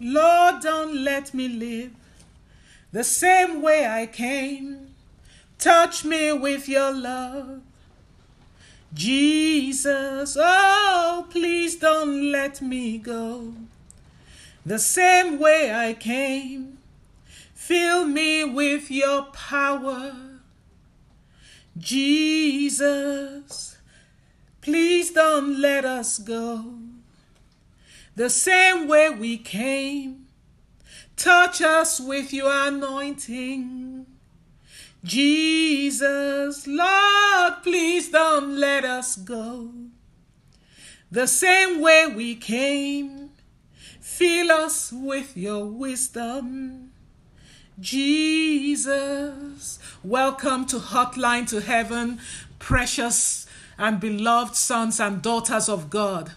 Lord, don't let me live the same way I came. Touch me with your love. Jesus, oh, please don't let me go the same way I came. Fill me with your power. Jesus, please don't let us go the same way we came. Touch us with your anointing. Jesus, Lord, please don't let us go the same way we came. Fill us with your wisdom. Jesus, welcome to Hotline to Heaven, precious and beloved sons and daughters of God.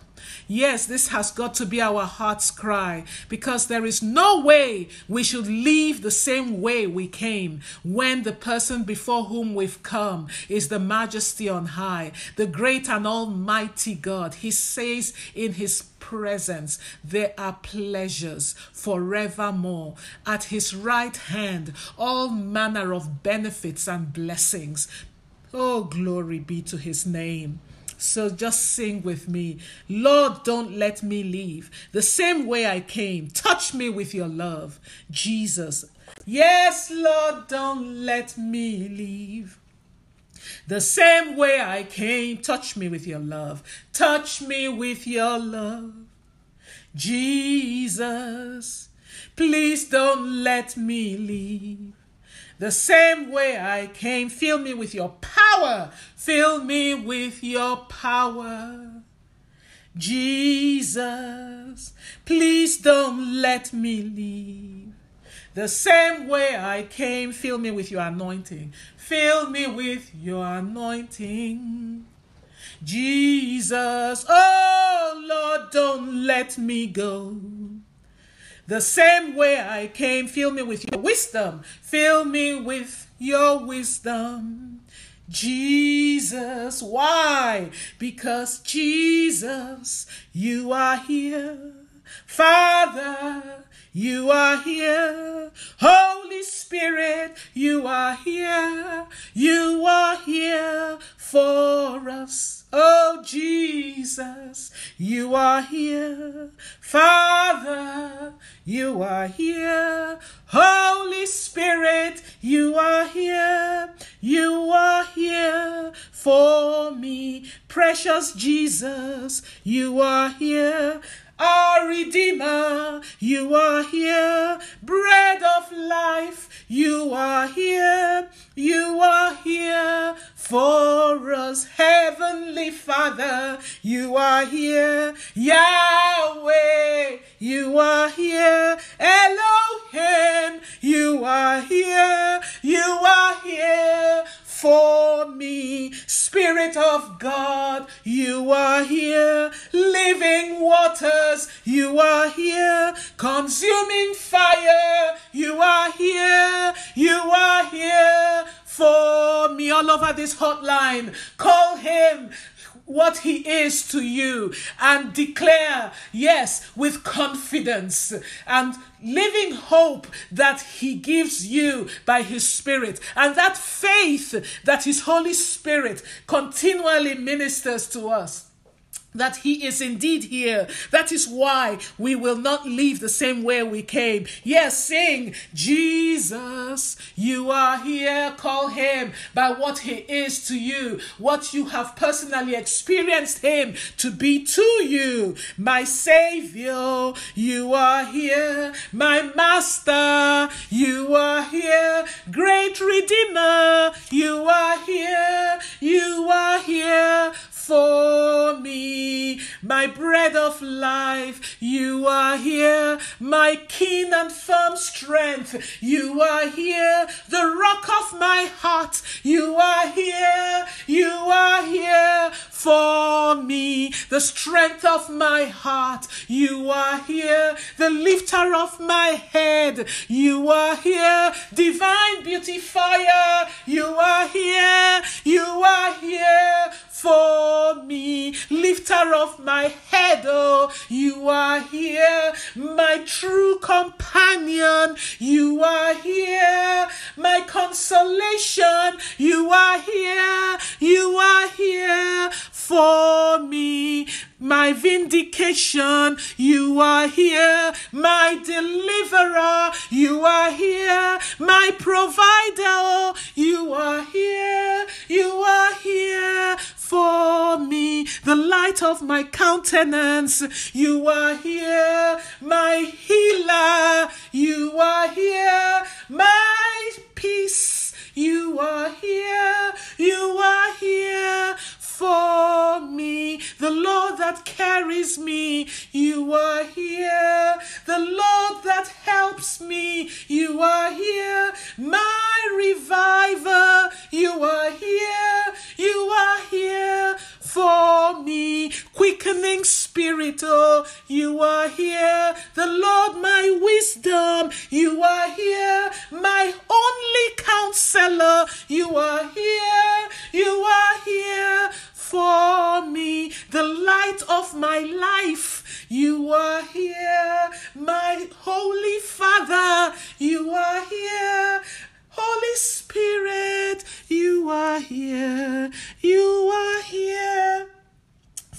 Yes, this has got to be our heart's cry because there is no way we should leave the same way we came when the person before whom we've come is the majesty on high, the great and almighty God. He says in his presence there are pleasures forevermore. At his right hand, all manner of benefits and blessings. Oh, glory be to his name. So just sing with me. Lord, don't let me leave the same way I came. Touch me with your love, Jesus. Yes, Lord, don't let me leave. The same way I came, touch me with your love. Touch me with your love. Jesus, please don't let me leave. The same way I came, fill me with your power. Fill me with your power. Jesus, please don't let me leave. The same way I came, fill me with your anointing. Fill me with your anointing. Jesus, oh Lord, don't let me go. The same way I came, fill me with your wisdom. Fill me with your wisdom. Jesus, why? Because Jesus, you are here. Father, you are here. Holy Spirit, you are here. You are here for us. Oh, Jesus, you are here. Father, you are here. Holy Spirit, you are here. You are here for me. Precious Jesus, you are here. Our Redeemer, you are here. Bread of life, you are here. You are here for us. Heavenly Father, you are here. Yahweh, you are here. Elohim, you are here. You are here for me. Spirit of God, you are here. Living waters, you are here. Consuming fire, you are here. You are here for me all over this hotline. Call him what he is to you and declare, yes, with confidence and living hope that he gives you by his spirit and that faith that his Holy Spirit continually ministers to us that he is indeed here. That is why we will not leave the same way we came. Yes, sing, Jesus, you are here. Call him by what he is to you, what you have personally experienced him to be to you. My Savior, you are here. My Master, you are here. Great Redeemer, you are here. You are here for me. My bread of life, you are here. My keen and firm strength, you are here. The rock of my heart, you are here. You are here for me. The strength of my heart, you are here. The lifter of my head, you are here. Divine beautifier, you are here. You are here for me. Lifter of my head, oh, you are here. My true companion, you are here. My consolation, you are here. You are here for me. My vindication, you are here. My deliverer, you are here. My provider, you are here. You are here for me. The light of my countenance, you are here. My healer, you are here. My peace, you are here. You are here for me. The Lord that carries me, you are here. The Lord that helps me, you are here. My reviver, you are here. You are here for me. Quickening spirit, oh, you are here. The Lord, my wisdom, you are here. My only counselor, you are here. You are here for me, the light of my life. You are here, my Holy Father. You are here. Holy Spirit, you are here. You are here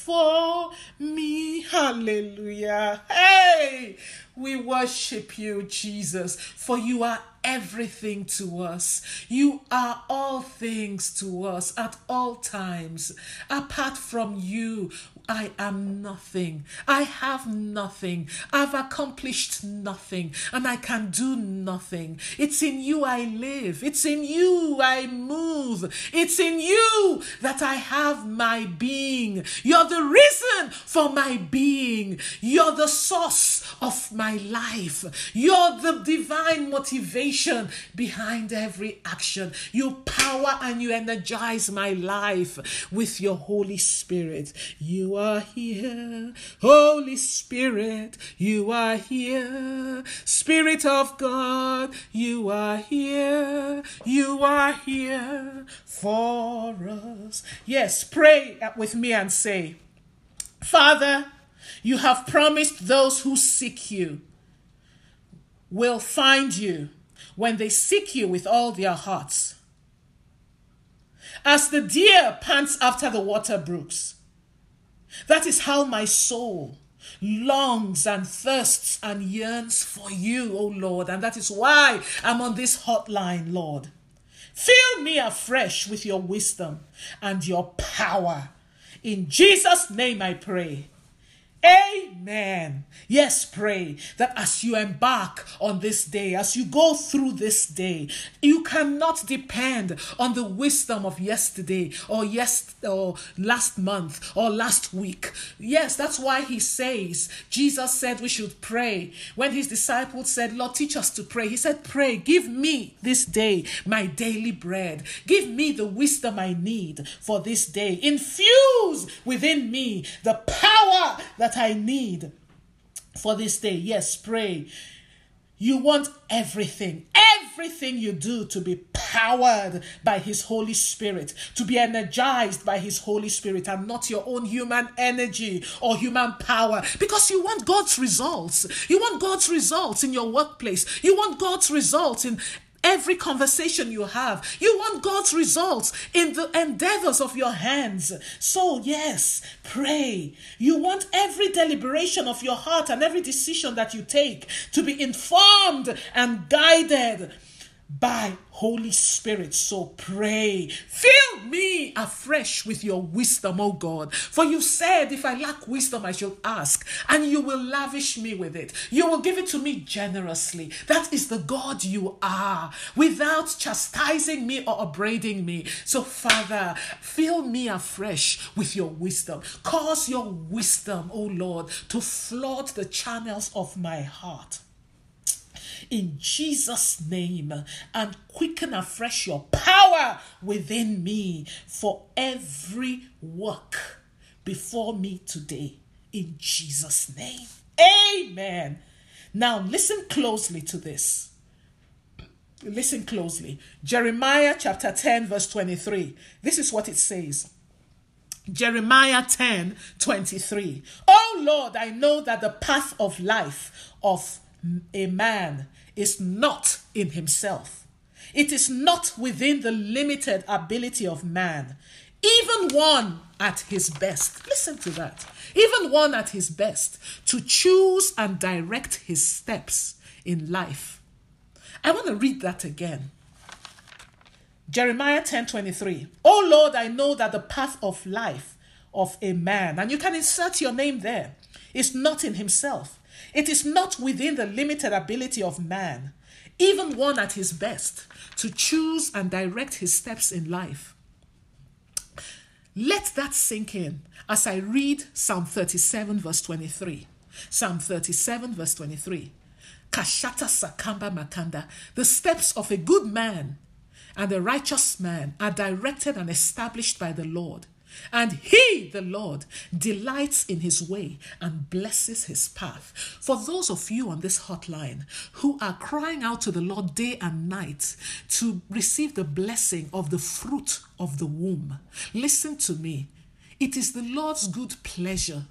for me. Hallelujah. Hey, we worship you, Jesus, for you are everything to us. You are all things to us at all times. Apart from you, I am nothing. I have nothing. I've accomplished nothing and I can do nothing. It's in you I live. It's in you I move. It's in you that I have my being. You're the reason for my being. You're the source of my life. You're the divine motivation behind every action. You power and you energize my life with your Holy Spirit. You are here. Holy Spirit, you are here. Spirit of God, you are here. You are here for us. Yes, pray with me and say, Father, you have promised those who seek you will find you when they seek you with all their hearts. As the deer pants after the water brooks, that is how my soul longs and thirsts and yearns for you, O Lord. And that is why I'm on this hotline, Lord. Fill me afresh with your wisdom and your power. In Jesus' name I pray. Amen. Yes, pray that as you embark on this day, as you go through this day, you cannot depend on the wisdom of yesterday or yes or last month or last week. Yes, that's why he says, Jesus said we should pray. When his disciples said, Lord, teach us to pray, he said, Pray, give me this day my daily bread. Give me the wisdom I need for this day. Infuse within me the power that I need for this day. Yes, pray. You want everything, everything you do to be powered by His Holy Spirit, to be energized by His Holy Spirit, and not your own human energy or human power. Because you want God's results. You want God's results in your workplace. You want God's results in every conversation you have. You want God's results in the endeavors of your hands. So, yes, pray. You want every deliberation of your heart and every decision that you take to be informed and guided by Holy Spirit. So pray. Fill me afresh with your wisdom, O God. For you said, if I lack wisdom, I shall ask, and you will lavish me with it. You will give it to me generously. That is the God you are, without chastising me or upbraiding me. So, Father, fill me afresh with your wisdom. Cause your wisdom, O Lord, to flood the channels of my heart in Jesus' name and quicken afresh your power within me for every work before me today. In Jesus' name. Amen. Now, listen closely to this. Listen closely. Jeremiah chapter 10, verse 23. This is what it says Jeremiah 10 23. Oh Lord, I know that the path of life of a man is not in himself. It is not within the limited ability of man, even one at his best. Listen to that. Even one at his best to choose and direct his steps in life. I want to read that again. Jeremiah 10 23. Oh Lord, I know that the path of life of a man, and you can insert your name there, is not in himself. It is not within the limited ability of man, even one at his best, to choose and direct his steps in life. Let that sink in as I read Psalm 37, verse 23. Psalm 37, verse 23. Kashata Sakamba Makanda. The steps of a good man and a righteous man are directed and established by the Lord. And he, the Lord, delights in his way and blesses his path. For those of you on this hotline who are crying out to the Lord day and night to receive the blessing of the fruit of the womb, listen to me. It is the Lord's good pleasure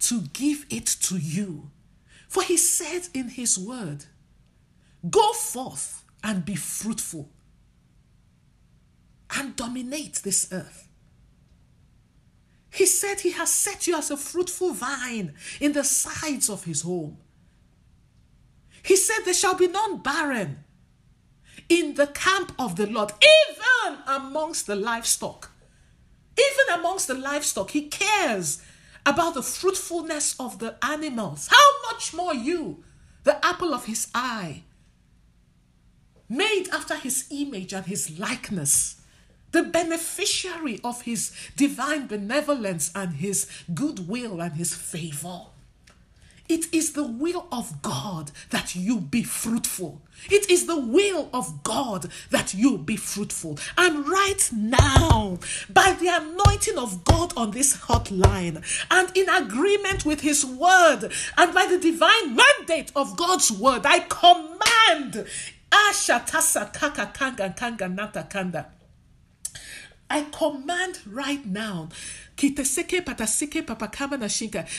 to give it to you. For he said in his word, Go forth and be fruitful and dominate this earth. He said he has set you as a fruitful vine in the sides of his home. He said there shall be none barren in the camp of the Lord, even amongst the livestock. Even amongst the livestock, he cares about the fruitfulness of the animals. How much more you, the apple of his eye, made after his image and his likeness the beneficiary of his divine benevolence and his goodwill and his favor. It is the will of God that you be fruitful. It is the will of God that you be fruitful. And right now, by the anointing of God on this hotline, and in agreement with His word, and by the divine mandate of God's word, I command. Ashatasa kaka kanga kanga nata kanda I command right now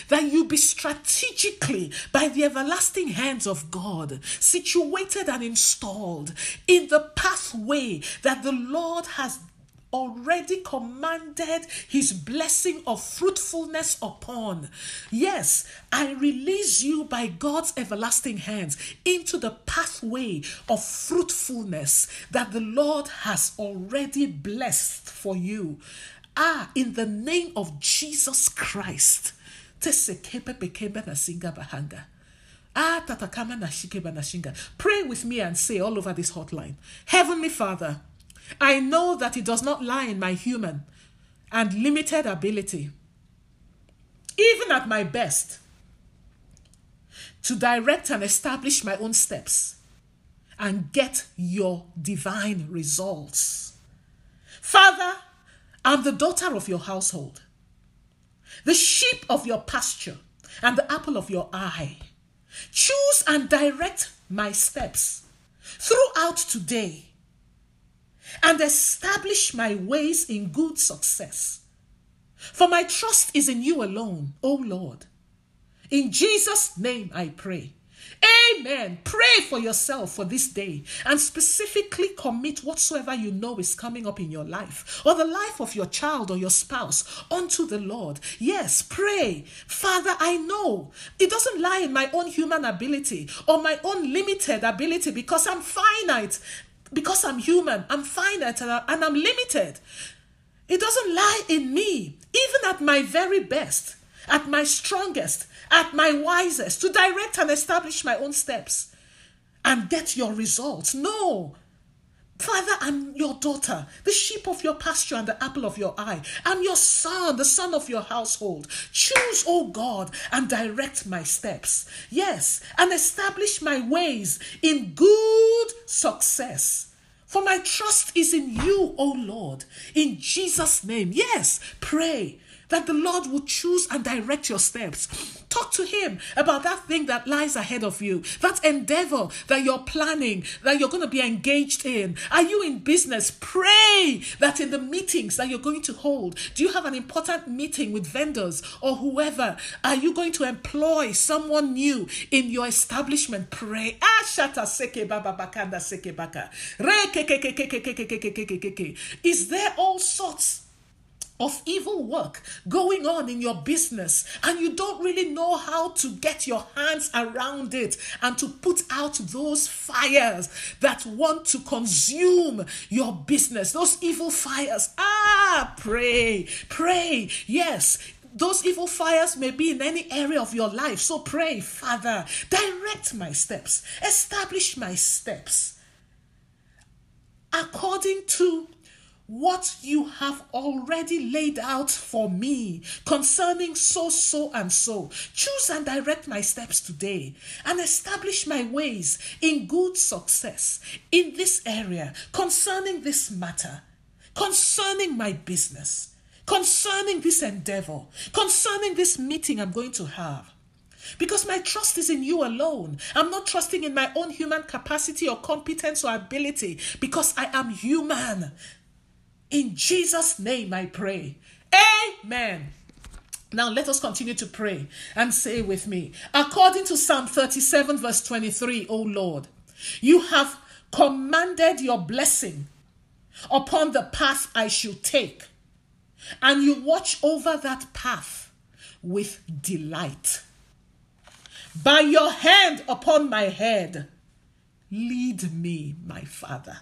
that you be strategically by the everlasting hands of God situated and installed in the pathway that the Lord has already commanded his blessing of fruitfulness upon. Yes, I release you by God's everlasting hands into the pathway of fruitfulness that the Lord has already blessed for you. Ah, in the name of Jesus Christ. Ah, Pray with me and say all over this hotline Heavenly Father, I know that it does not lie in my human and limited ability, even at my best, to direct and establish my own steps and get your divine results. Father, I'm the daughter of your household, the sheep of your pasture, and the apple of your eye. Choose and direct my steps throughout today and establish my ways in good success. For my trust is in you alone, O Lord. In Jesus' name I pray. Amen. Pray for yourself for this day and specifically commit whatsoever you know is coming up in your life or the life of your child or your spouse unto the Lord. Yes, pray. Father, I know it doesn't lie in my own human ability or my own limited ability because I'm finite because I'm human, I'm finite and I'm limited. It doesn't lie in me, even at my very best, at my strongest, at my wisest, to direct and establish my own steps and get your results. No, Father, I'm your daughter, the sheep of your pasture and the apple of your eye. I'm your son, the son of your household. Choose, O oh God, and direct my steps. Yes, and establish my ways in good success. For my trust is in you, O oh Lord. In Jesus' name. Yes, pray. that the Lord will choose and direct your steps. To Him about that thing that lies ahead of you, that endeavor that you're planning, that you're going to be engaged in. Are you in business? Pray that in the meetings that you're going to hold, do you have an important meeting with vendors or whoever? Are you going to employ someone new in your establishment? Pray. Is there all sorts of evil work going on in your business and you don't really know how to get your hands around it and to put out those fires that want to consume your business. Those evil fires. Ah pray pray. Yes those evil fires may be in any area of your life. So pray, Father, direct my steps, establish my steps according to what you have already laid out for me concerning so, so, and so. Choose and direct my steps today and establish my ways in good success in this area concerning this matter, concerning my business, concerning this endeavor, concerning this meeting I'm going to have. Because my trust is in you alone. I'm not trusting in my own human capacity or competence or ability because I am human. In Jesus' name I pray. Amen. Now let us continue to pray and say with me, according to Psalm 37, verse 23, O Lord, you have commanded your blessing upon the path I should take, and you watch over that path with delight. By your hand upon my head, lead me, my Father.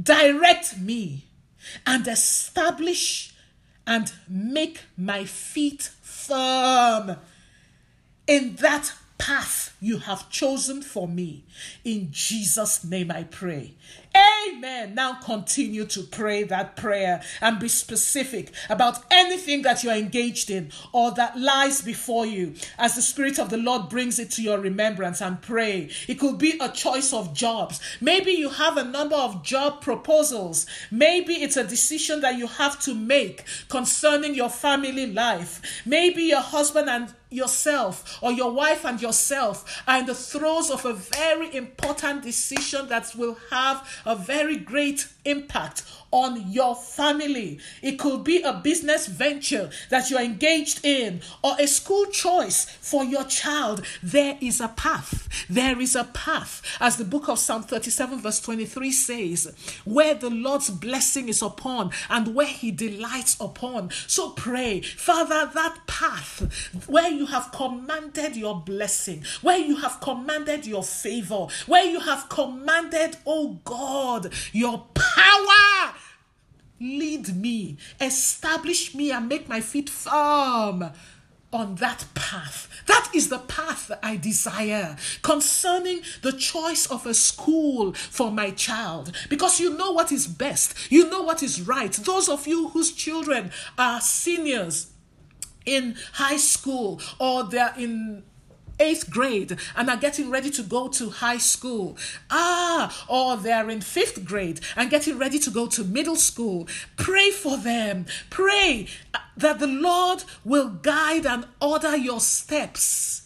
Direct me and establish and make my feet firm in that path you have chosen for me. In Jesus' name I pray. Amen. Now continue to pray that prayer and be specific about anything that you're engaged in or that lies before you as the Spirit of the Lord brings it to your remembrance and pray. It could be a choice of jobs. Maybe you have a number of job proposals. Maybe it's a decision that you have to make concerning your family life. Maybe your husband and yourself or your wife and yourself are in the throes of a very important decision that will have a very great impact on your family. It could be a business venture that you're engaged in or a school choice for your child. There is a path. There is a path. As the book of Psalm 37, verse 23 says, where the Lord's blessing is upon and where he delights upon. So pray, Father, that path where you have commanded your blessing, where you have commanded your favor, where you have commanded, oh God, your power lead me, establish me, and make my feet firm on that path. That is the path I desire concerning the choice of a school for my child. Because you know what is best, you know what is right. Those of you whose children are seniors in high school or they're in eighth grade and are getting ready to go to high school. Ah, or they're in fifth grade and getting ready to go to middle school. Pray for them. Pray that the Lord will guide and order your steps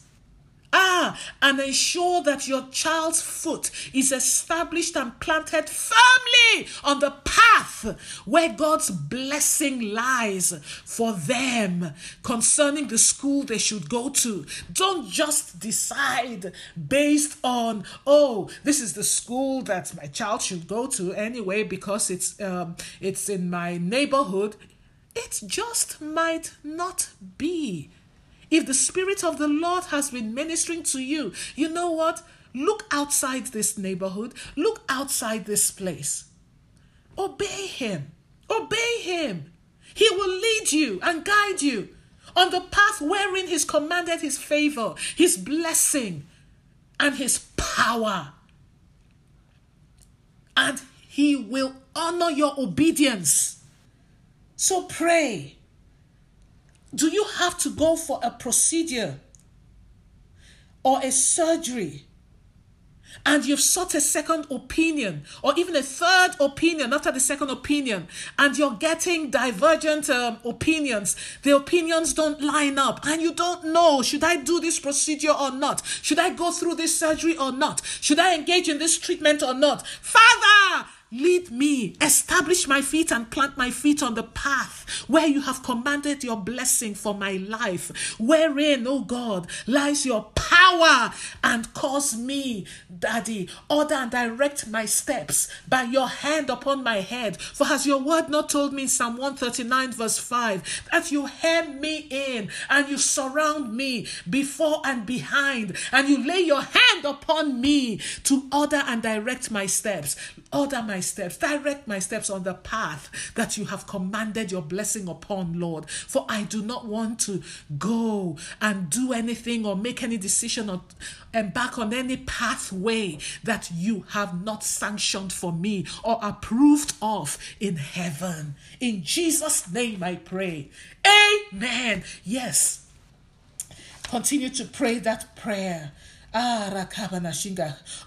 Ah, and ensure that your child's foot is established and planted firmly on the path where God's blessing lies for them concerning the school they should go to. Don't just decide based on, oh, this is the school that my child should go to anyway because it's um, it's in my neighborhood. It just might not be if the Spirit of the Lord has been ministering to you, you know what? Look outside this neighborhood, look outside this place. Obey Him. Obey Him. He will lead you and guide you on the path wherein He's commanded His favor, His blessing, and His power. And He will honor your obedience. So pray. Do you have to go for a procedure or a surgery? and you've sought a second opinion or even a third opinion after the second opinion and you're getting divergent um, opinions. The opinions don't line up and you don't know should i do this procedure or not? Should i go through this surgery or not? Should i engage in this treatment or not? Father Lead me, establish my feet and plant my feet on the path where you have commanded your blessing for my life, wherein, O oh God, lies your power and cause me, Daddy, order and direct my steps by your hand upon my head. For has your word not told me in Psalm 139, verse 5, that you hem me in and you surround me before and behind, and you lay your hand upon me to order and direct my steps? Order my steps, direct my steps on the path that you have commanded your blessing upon, Lord. For I do not want to go and do anything or make any decision or embark on any pathway that you have not sanctioned for me or approved of in heaven. In Jesus' name I pray. Amen. Yes. Continue to pray that prayer.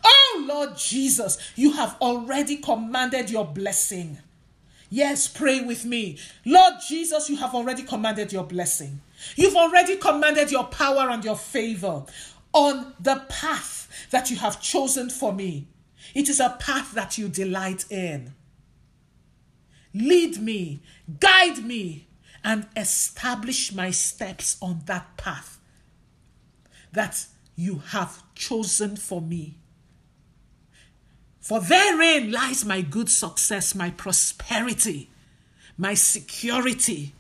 Oh Lord Jesus, you have already commanded your blessing. Yes, pray with me. Lord Jesus, you have already commanded your blessing. You've already commanded your power and your favor on the path that you have chosen for me. It is a path that you delight in. Lead me, guide me, and establish my steps on that path that you have chosen for me. For therein lies my good success, my prosperity, my security,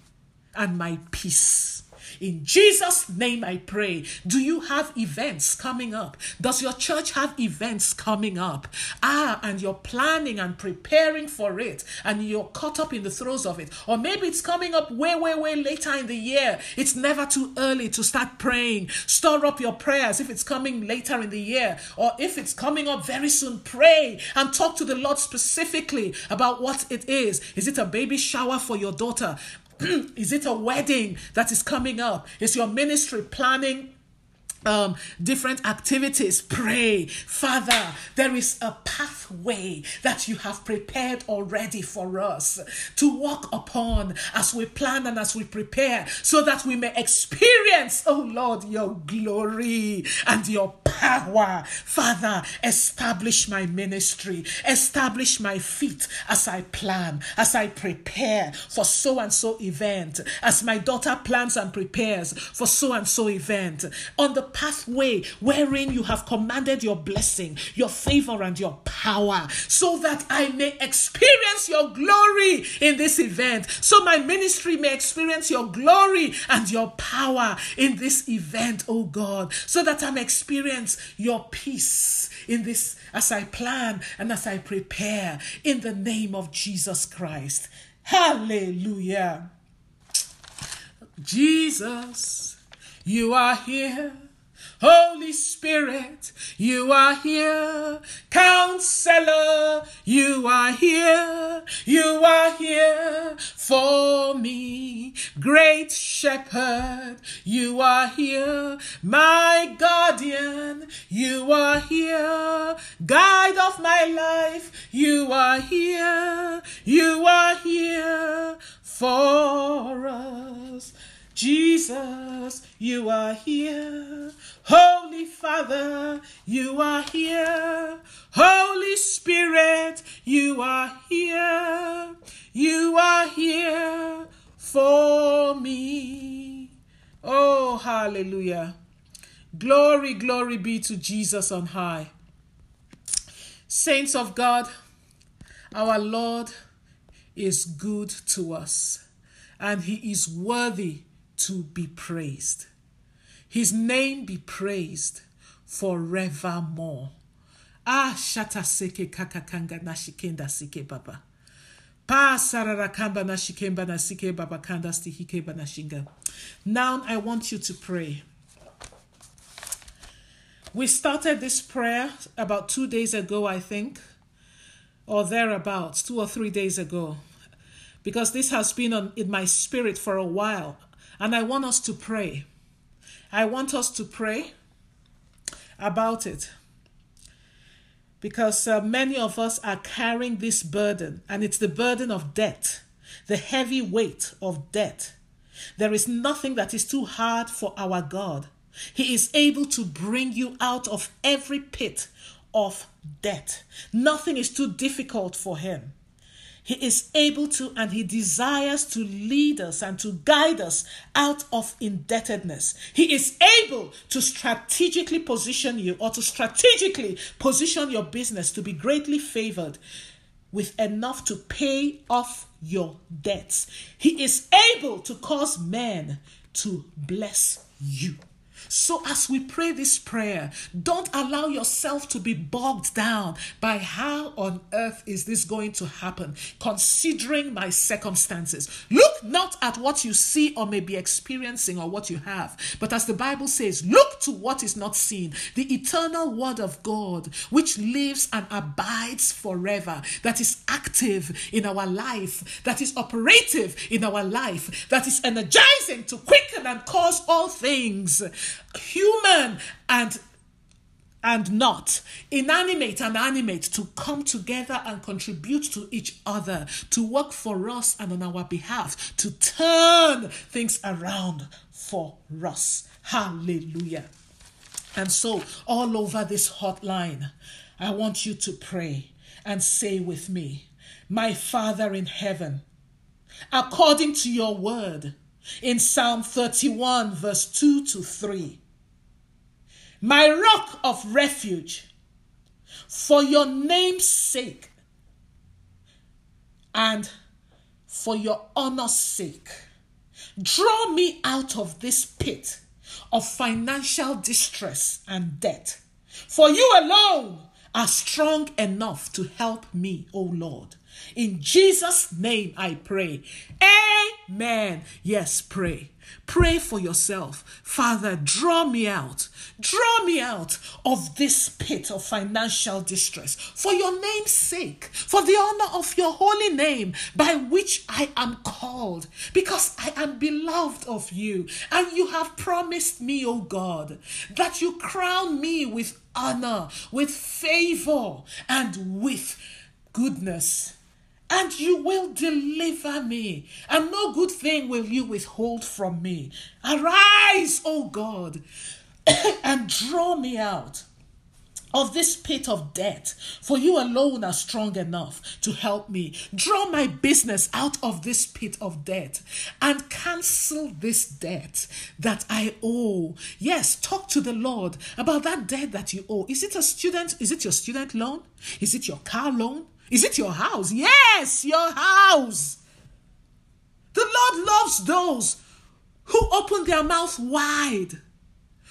and my peace. In Jesus' name I pray. Do you have events coming up? Does your church have events coming up? Ah, and you're planning and preparing for it, and you're caught up in the throes of it. Or maybe it's coming up way, way, way later in the year. It's never too early to start praying. Store up your prayers if it's coming later in the year, or if it's coming up very soon, pray and talk to the Lord specifically about what it is. Is it a baby shower for your daughter? is it a wedding that is coming up? Is your ministry planning um, different activities, pray. Father, there is a pathway that you have prepared already for us to walk upon as we plan and as we prepare so that we may experience, oh Lord, your glory and your power. Father, establish my ministry, establish my feet as I plan, as I prepare for so and so event, as my daughter plans and prepares for so and so event. On the pathway wherein you have commanded your blessing, your favor, and your power, so that I may experience your glory in this event, so my ministry may experience your glory and your power in this event, oh God, so that I'm experience your peace in this as I plan and as I prepare in the name of Jesus Christ. Hallelujah. Jesus, you are here. Holy Spirit, you are here. Counselor, you are here. You are here for me. Great Shepherd, you are here. My guardian, you are here. Guide of my life, you are here. You are here for us. Jesus, you are here. Holy Father, you are here. Holy Spirit, you are here. You are here for me. Oh, hallelujah. Glory, glory be to Jesus on high. Saints of God, our Lord is good to us and he is worthy to be praised. His name be praised forevermore. Ah, shata seke kakakanga nashikenda sike baba. Pa sararakamba nashikemba nasike baba kanda stihike banashinga. Now I want you to pray. We started this prayer about two days ago, I think, or thereabouts, two or three days ago, because this has been on, in my spirit for a while. And I want us to pray. I want us to pray about it. because uh, many of us are carrying this burden, and it's the burden of debt, the heavy weight of debt. There is nothing that is too hard for our God. He is able to bring you out of every pit of debt. Nothing is too difficult for Him. He is able to and He desires to lead us and to guide us out of indebtedness. He is able to strategically position you or to strategically position your business to be greatly favored with enough to pay off your debts. He is able to cause men to bless you. So, as we pray this prayer, don't allow yourself to be bogged down by how on earth is this going to happen, considering my circumstances. Look not at what you see or may be experiencing or what you have, but as the Bible says, look to what is not seen, the eternal word of God, which lives and abides forever, that is active in our life, that is operative in our life, that is energizing to quicken and cause all things human and and not inanimate and animate to come together and contribute to each other, to work for us and on our behalf, to turn things around for us. Hallelujah. And so, all over this hotline, I want you to pray and say with me, My Father in heaven, according to your word in Psalm 31, verse 2 to 3 my rock of refuge, for your name's sake and for your honor's sake. Draw me out of this pit of financial distress and debt. For you alone are strong enough to help me, O Lord. In Jesus' name I pray. Amen. Yes, pray. Pray for yourself. Father, draw me out. Draw me out of this pit of financial distress for your name's sake, for the honor of your holy name by which I am called, because I am beloved of you. And you have promised me, O God, that you crown me with honor, with favor, and with goodness and you will deliver me, and no good thing will you withhold from me. Arise, O God, and draw me out of this pit of debt, for you alone are strong enough to help me. Draw my business out of this pit of debt and cancel this debt that I owe. Yes, talk to the Lord about that debt that you owe. Is it a student? Is it your student loan? Is it your car loan? Is it your house? Yes, your house. The Lord loves those who open their mouth wide,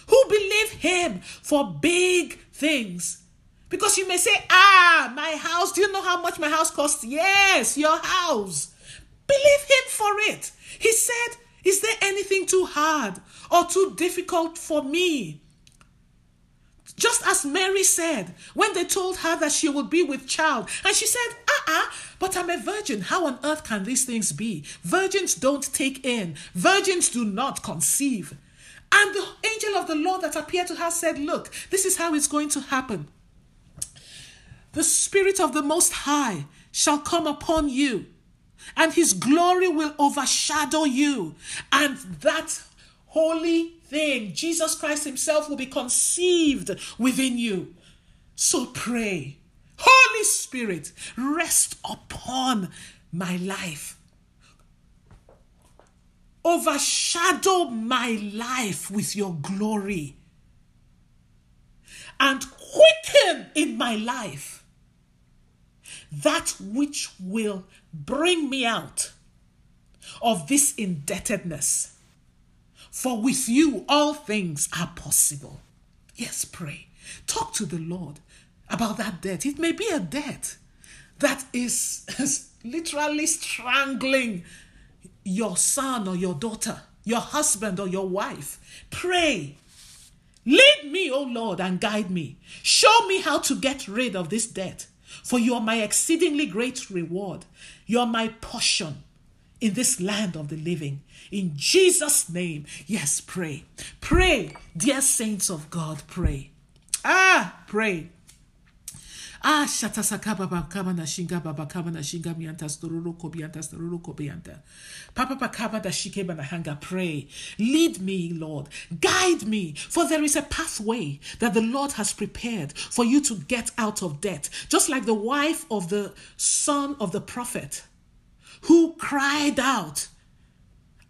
who believe Him for big things. Because you may say, Ah, my house, do you know how much my house costs? Yes, your house. Believe Him for it. He said, Is there anything too hard or too difficult for me? Just as Mary said when they told her that she would be with child. And she said, uh uh-uh, uh, but I'm a virgin. How on earth can these things be? Virgins don't take in, virgins do not conceive. And the angel of the Lord that appeared to her said, Look, this is how it's going to happen. The Spirit of the Most High shall come upon you, and his glory will overshadow you. And that holy thing, Jesus Christ Himself, will be conceived within you. So pray, Holy Spirit, rest upon my life. Overshadow my life with your glory and quicken in my life that which will bring me out of this indebtedness for with you all things are possible. Yes, pray. Talk to the Lord about that debt. It may be a debt that is literally strangling your son or your daughter, your husband or your wife. Pray. Lead me, O Lord, and guide me. Show me how to get rid of this debt, for you are my exceedingly great reward. You are my portion in this land of the living. In Jesus' name, yes, pray. Pray, dear saints of God, pray. Ah, pray. Ah, shata sakaba bakaba na shinga baba kaba na shinga mianta stororo kobianta stororo kobianta. Papa pakaba da shike na hanga. Pray. Lead me, Lord. Guide me. For there is a pathway that the Lord has prepared for you to get out of debt. Just like the wife of the son of the prophet who cried out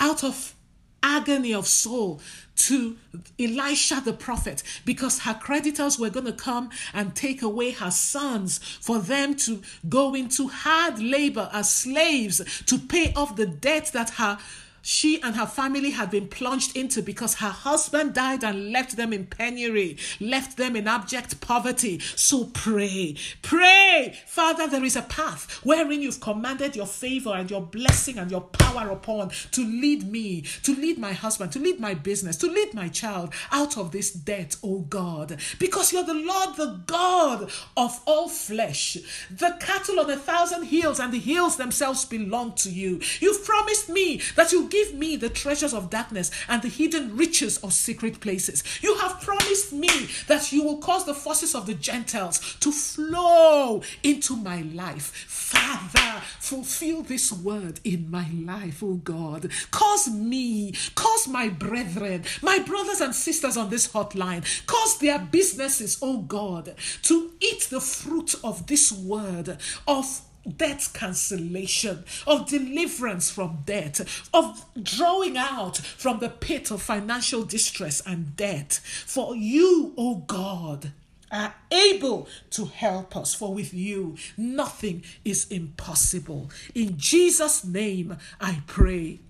out of agony of soul to Elisha the prophet because her creditors were going to come and take away her sons for them to go into hard labor as slaves to pay off the debt that her she and her family had been plunged into because her husband died and left them in penury, left them in abject poverty. So pray, pray. Father, there is a path wherein you've commanded your favor and your blessing and your power upon to lead me, to lead my husband, to lead my business, to lead my child out of this debt, oh God. Because you're the Lord, the God of all flesh. The cattle on a thousand hills and the hills themselves belong to you. You've promised me that you give me the treasures of darkness and the hidden riches of secret places. You have promised me that you will cause the forces of the Gentiles to flow into my life. Father, fulfill this word in my life, oh God. Cause me, cause my brethren, my brothers and sisters on this hotline, cause their businesses, oh God, to eat the fruit of this word of debt cancellation, of deliverance from debt, of drawing out from the pit of financial distress and debt. For you, O oh God, are able to help us, for with you nothing is impossible. In Jesus' name I pray.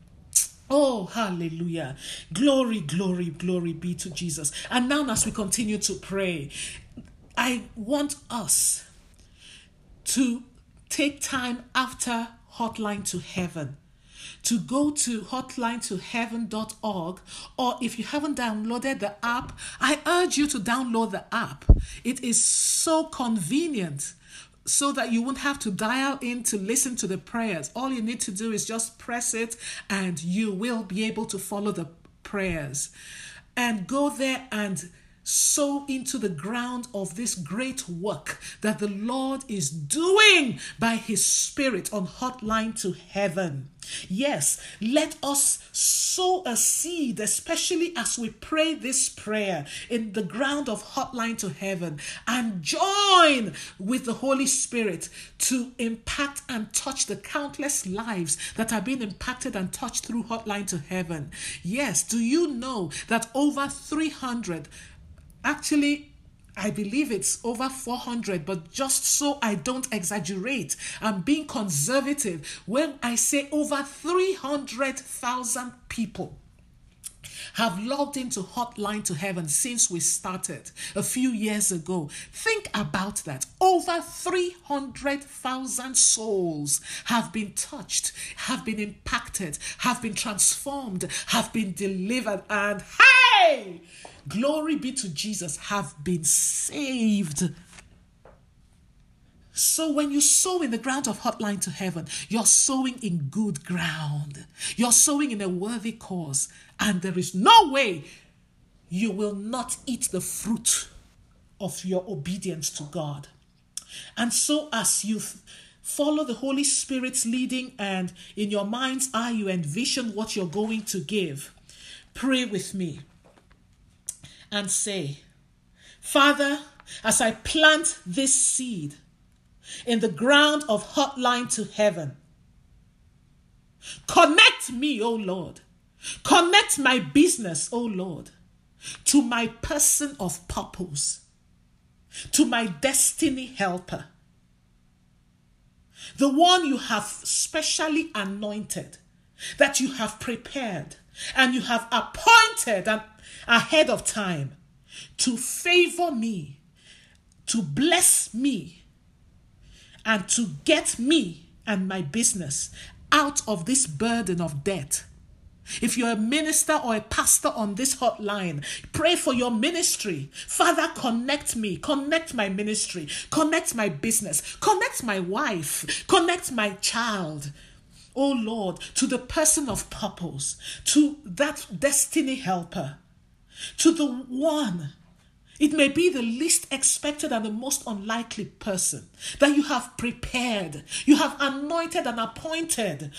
Oh, hallelujah. Glory, glory, glory be to Jesus. And now, as we continue to pray, I want us to take time after Hotline to Heaven to go to hotline to hotlinetoheaven.org or if you haven't downloaded the app, I urge you to download the app. It is so convenient so that you won't have to dial in to listen to the prayers. All you need to do is just press it and you will be able to follow the prayers. And go there and sow into the ground of this great work that the Lord is doing by His Spirit on Hotline to Heaven. Yes, let us sow a seed, especially as we pray this prayer in the ground of Hotline to Heaven, and join with the Holy Spirit to impact and touch the countless lives that are being impacted and touched through Hotline to Heaven. Yes, do you know that over 300 Actually, I believe it's over 400, but just so I don't exaggerate, I'm being conservative when I say over 300,000 people have logged into Hotline to Heaven since we started a few years ago. Think about that. Over 300,000 souls have been touched, have been impacted, have been transformed, have been delivered, and hey! Glory be to Jesus, have been saved. So when you sow in the ground of hotline to heaven, you're sowing in good ground. You're sowing in a worthy cause. And there is no way you will not eat the fruit of your obedience to God. And so as you follow the Holy Spirit's leading and in your mind's eye you envision what you're going to give, pray with me and say, Father, as I plant this seed in the ground of hotline to heaven, connect me, O Lord. Connect my business, O Lord, to my person of purpose, to my destiny helper, the one you have specially anointed, that you have prepared, and you have appointed and ahead of time to favor me, to bless me, and to get me and my business out of this burden of debt. If you're a minister or a pastor on this hotline, pray for your ministry. Father, connect me, connect my ministry, connect my business, connect my wife, connect my child. Oh Lord, to the person of purpose, to that destiny helper to the one It may be the least expected and the most unlikely person that you have prepared, you have anointed and appointed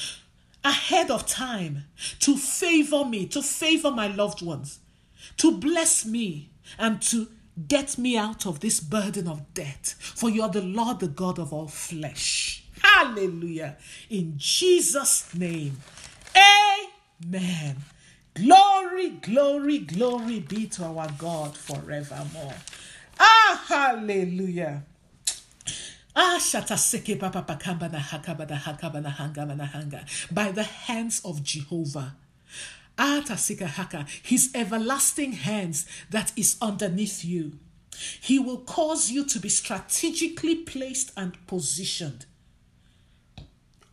ahead of time to favor me, to favor my loved ones, to bless me, and to get me out of this burden of debt. For you are the Lord, the God of all flesh. Hallelujah. In Jesus' name. Amen. Glory, glory, glory be to our God forevermore. Ah, hallelujah. Ah. By the hands of Jehovah. Ah. His everlasting hands that is underneath you. He will cause you to be strategically placed and positioned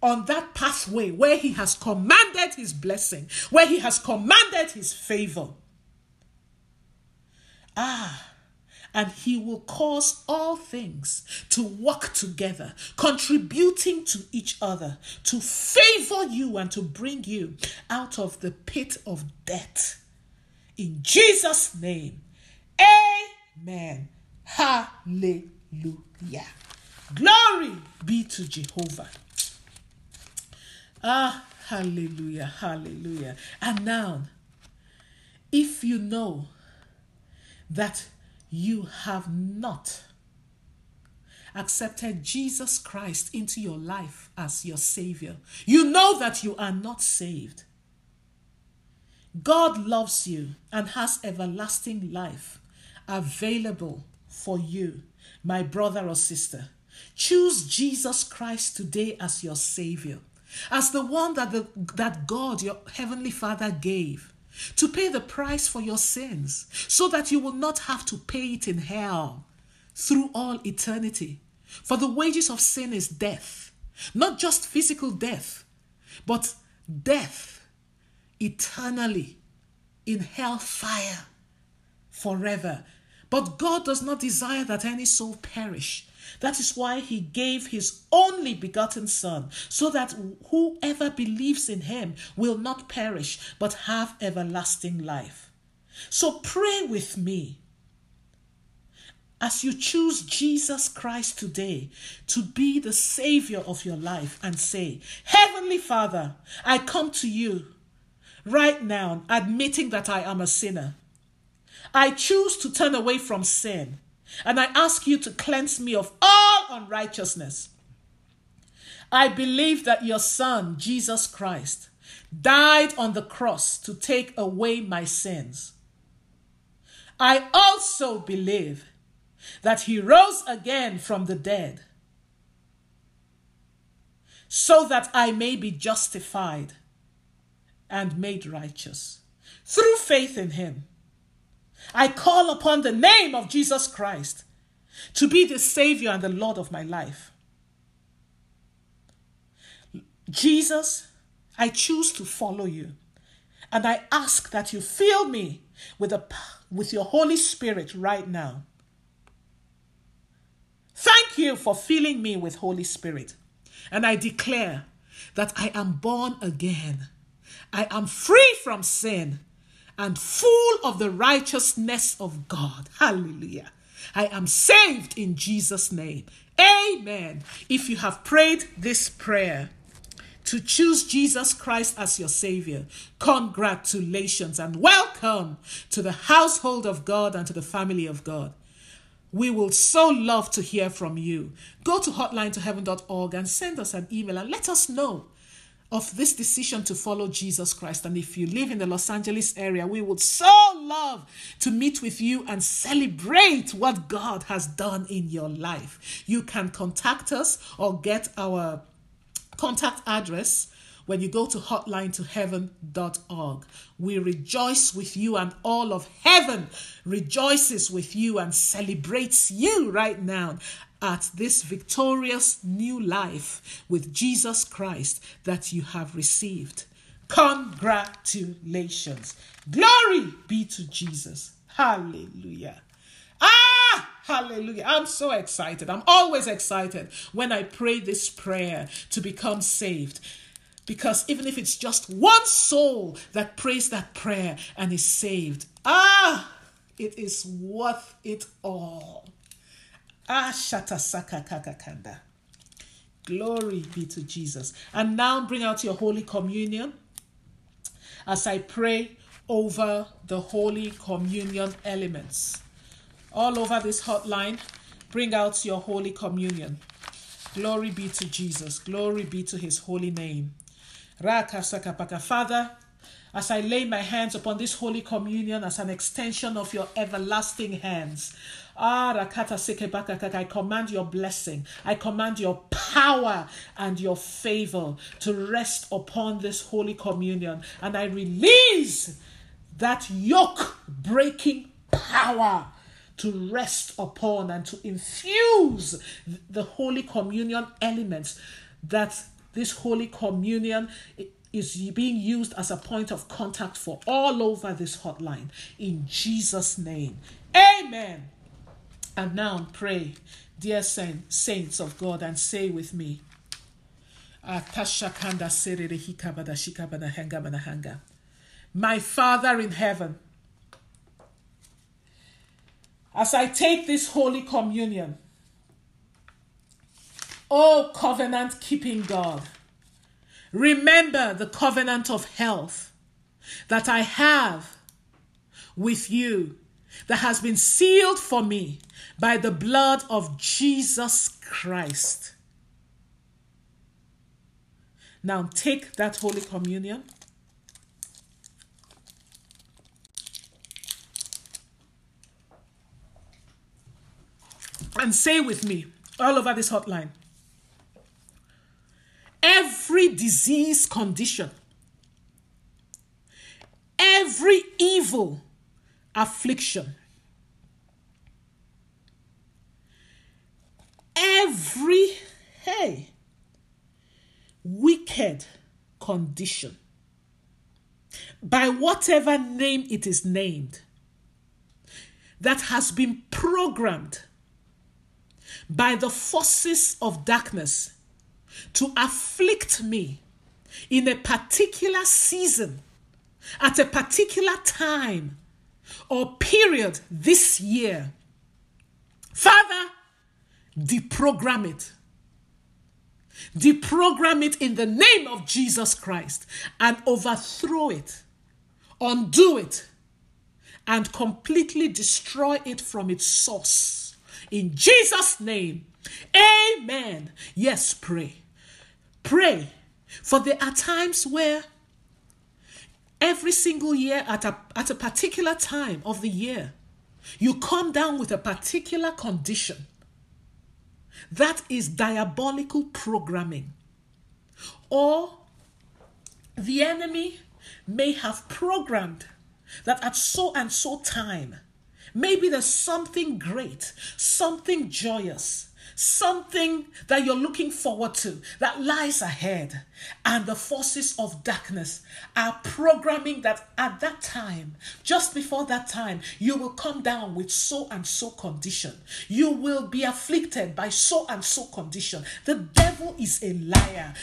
on that pathway where He has commanded His blessing, where He has commanded His favor. Ah, and He will cause all things to work together, contributing to each other, to favor you and to bring you out of the pit of death. In Jesus' name, Amen. Hallelujah. Glory be to Jehovah. Ah, hallelujah, hallelujah. And now, if you know that you have not accepted Jesus Christ into your life as your Savior, you know that you are not saved. God loves you and has everlasting life available for you, my brother or sister. Choose Jesus Christ today as your Savior as the one that, the, that God, your heavenly Father, gave to pay the price for your sins so that you will not have to pay it in hell through all eternity. For the wages of sin is death, not just physical death, but death eternally in hell fire forever. But God does not desire that any soul perish, that is why he gave his only begotten Son, so that whoever believes in him will not perish, but have everlasting life. So pray with me as you choose Jesus Christ today to be the Savior of your life and say, Heavenly Father, I come to you right now, admitting that I am a sinner. I choose to turn away from sin and I ask you to cleanse me of all unrighteousness. I believe that your Son, Jesus Christ, died on the cross to take away my sins. I also believe that he rose again from the dead so that I may be justified and made righteous through faith in him. I call upon the name of Jesus Christ to be the Savior and the Lord of my life. Jesus, I choose to follow you. And I ask that you fill me with, a, with your Holy Spirit right now. Thank you for filling me with Holy Spirit. And I declare that I am born again. I am free from sin and full of the righteousness of God. Hallelujah. I am saved in Jesus' name. Amen. If you have prayed this prayer, to choose Jesus Christ as your Savior. Congratulations and welcome to the household of God and to the family of God. We will so love to hear from you. Go to hotline2heaven.org and send us an email and let us know of this decision to follow Jesus Christ. And if you live in the Los Angeles area, we would so love to meet with you and celebrate what God has done in your life. You can contact us or get our contact address when you go to hotline2heaven.org. We rejoice with you, and all of heaven rejoices with you and celebrates you right now at this victorious new life with Jesus Christ that you have received. Congratulations. Glory be to Jesus. Hallelujah. Ah, hallelujah. I'm so excited. I'm always excited when I pray this prayer to become saved. Because even if it's just one soul that prays that prayer and is saved, ah, It is worth it all. Ah, shatasaka kakakanda. Glory be to Jesus. And now bring out your Holy Communion as I pray over the Holy Communion elements. All over this hotline, bring out your Holy Communion. Glory be to Jesus. Glory be to his holy name. Father, as I lay my hands upon this Holy Communion as an extension of your everlasting hands. Ah, I command your blessing. I command your power and your favor to rest upon this Holy Communion. And I release that yoke breaking power to rest upon and to infuse the Holy Communion elements that this Holy Communion is being used as a point of contact for all over this hotline. In Jesus' name. Amen. And now pray, dear saints of God, and say with me. My Father in heaven, as I take this Holy Communion, O covenant keeping God, Remember the covenant of health that I have with you that has been sealed for me by the blood of Jesus Christ. Now take that Holy Communion. And say with me all over this hotline every disease condition, every evil affliction, every hey wicked condition by whatever name it is named that has been programmed by the forces of darkness to afflict me in a particular season, at a particular time or period this year. Father, deprogram it. Deprogram it in the name of Jesus Christ and overthrow it, undo it, and completely destroy it from its source. In Jesus' name, amen. Yes, pray. Pray. For there are times where every single year at a, at a particular time of the year, you come down with a particular condition. That is diabolical programming. Or the enemy may have programmed that at so and so time, maybe there's something great, something joyous, something that you're looking forward to that lies ahead. And the forces of darkness are programming that at that time, just before that time, you will come down with so and so condition. You will be afflicted by so and so condition. The devil is a liar.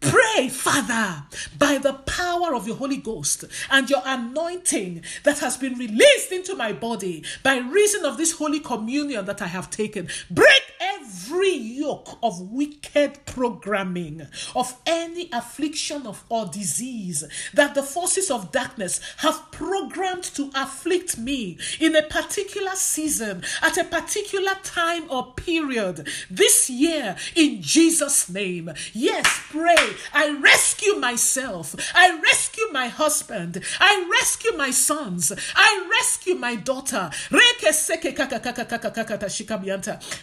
Pray, Father, by the power of your Holy Ghost and your anointing that has been released into my body by reason of this Holy Communion that I have taken. Break every yoke of wicked programming, of any affliction of or disease that the forces of darkness have programmed to afflict me in a particular season, at a particular time or period this year in Jesus' name. Yes, pray I rescue myself. I rescue my husband. I rescue my sons. I rescue my daughter.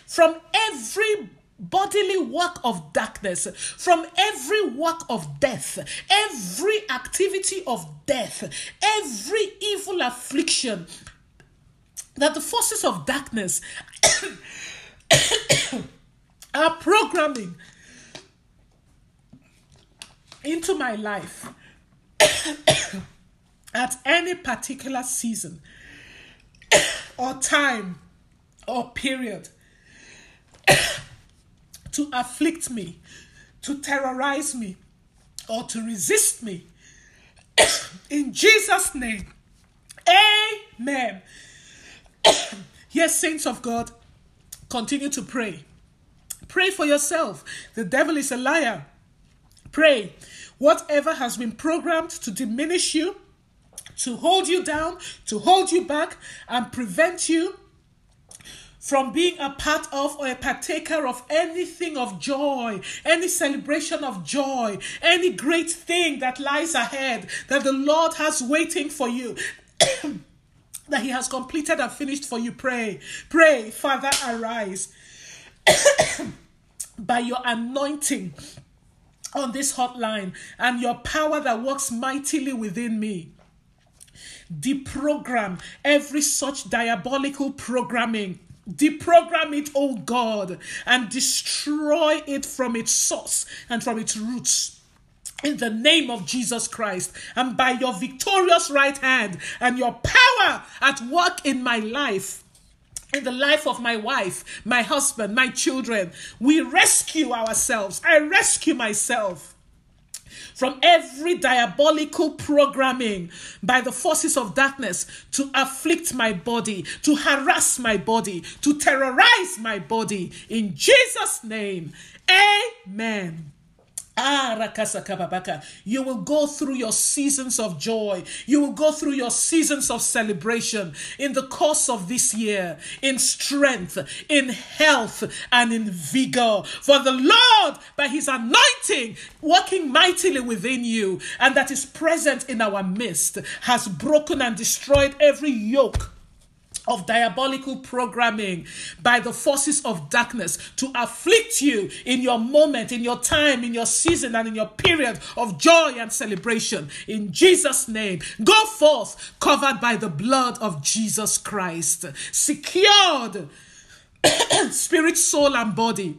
From every bodily work of darkness, from every work of death, every activity of death, every evil affliction that the forces of darkness are programming into my life at any particular season or time or period to afflict me, to terrorize me, or to resist me. In Jesus' name, amen. yes, saints of God, continue to pray. Pray for yourself. The devil is a liar. Pray. Whatever has been programmed to diminish you, to hold you down, to hold you back, and prevent you from being a part of or a partaker of anything of joy, any celebration of joy, any great thing that lies ahead that the Lord has waiting for you. that He has completed and finished for you. Pray, pray, Father, arise by your anointing on this hotline and your power that works mightily within me deprogram every such diabolical programming. Deprogram it, oh God, and destroy it from its source and from its roots. In the name of Jesus Christ, and by your victorious right hand and your power at work in my life, in the life of my wife, my husband, my children, we rescue ourselves. I rescue myself from every diabolical programming by the forces of darkness to afflict my body, to harass my body, to terrorize my body. In Jesus' name, amen. Ah, you will go through your seasons of joy. You will go through your seasons of celebration in the course of this year, in strength, in health, and in vigor. For the Lord, by his anointing, working mightily within you, and that is present in our midst, has broken and destroyed every yoke of diabolical programming by the forces of darkness to afflict you in your moment, in your time, in your season, and in your period of joy and celebration. In Jesus' name, go forth covered by the blood of Jesus Christ, secured spirit, soul, and body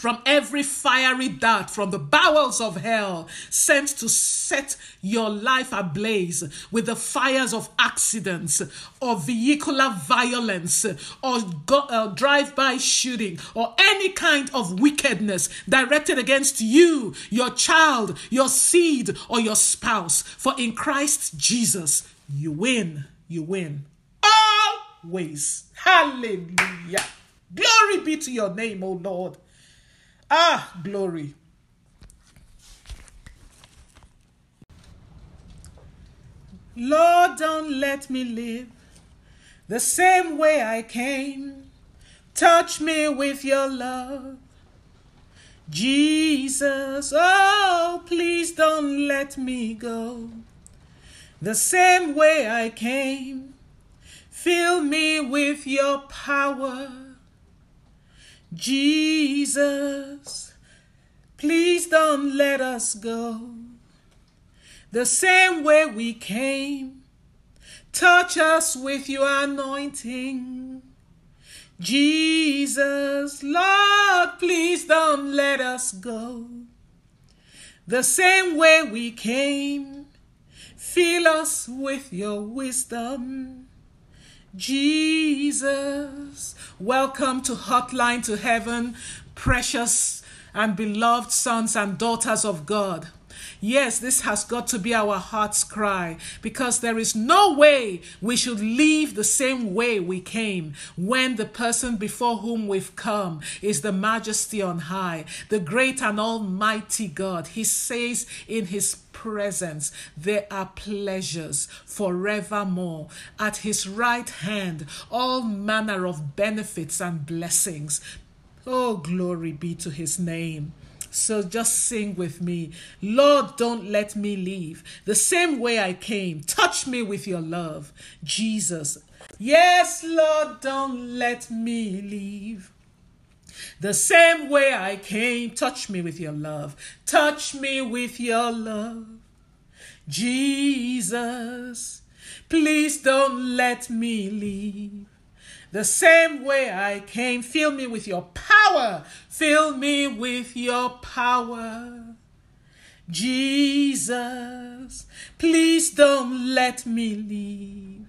from every fiery dart from the bowels of hell sent to set your life ablaze with the fires of accidents or vehicular violence or uh, drive-by shooting or any kind of wickedness directed against you your child your seed or your spouse. For in christ jesus you win you win always. Hallelujah. Glory be to your name o lord Ah, glory. Lord, don't let me live the same way I came. Touch me with your love. Jesus, oh, please don't let me go the same way I came. Fill me with your power. Jesus, please don't let us go the same way we came. Touch us with your anointing. Jesus, Lord, please don't let us go the same way we came. Fill us with your wisdom. Jesus. Welcome to Hotline to Heaven, precious and beloved sons and daughters of God. Yes, this has got to be our heart's cry because there is no way we should leave the same way we came when the person before whom we've come is the majesty on high, the great and almighty God. He says in his presence there are pleasures forevermore. At his right hand, all manner of benefits and blessings. Oh, glory be to his name. So just sing with me. Lord, don't let me leave the same way I came. Touch me with your love, Jesus. Yes, Lord, don't let me leave. The same way I came, touch me with your love. Touch me with your love. Jesus, please don't let me leave. The same way I came, fill me with your power. Fill me with your power. Jesus, please don't let me leave.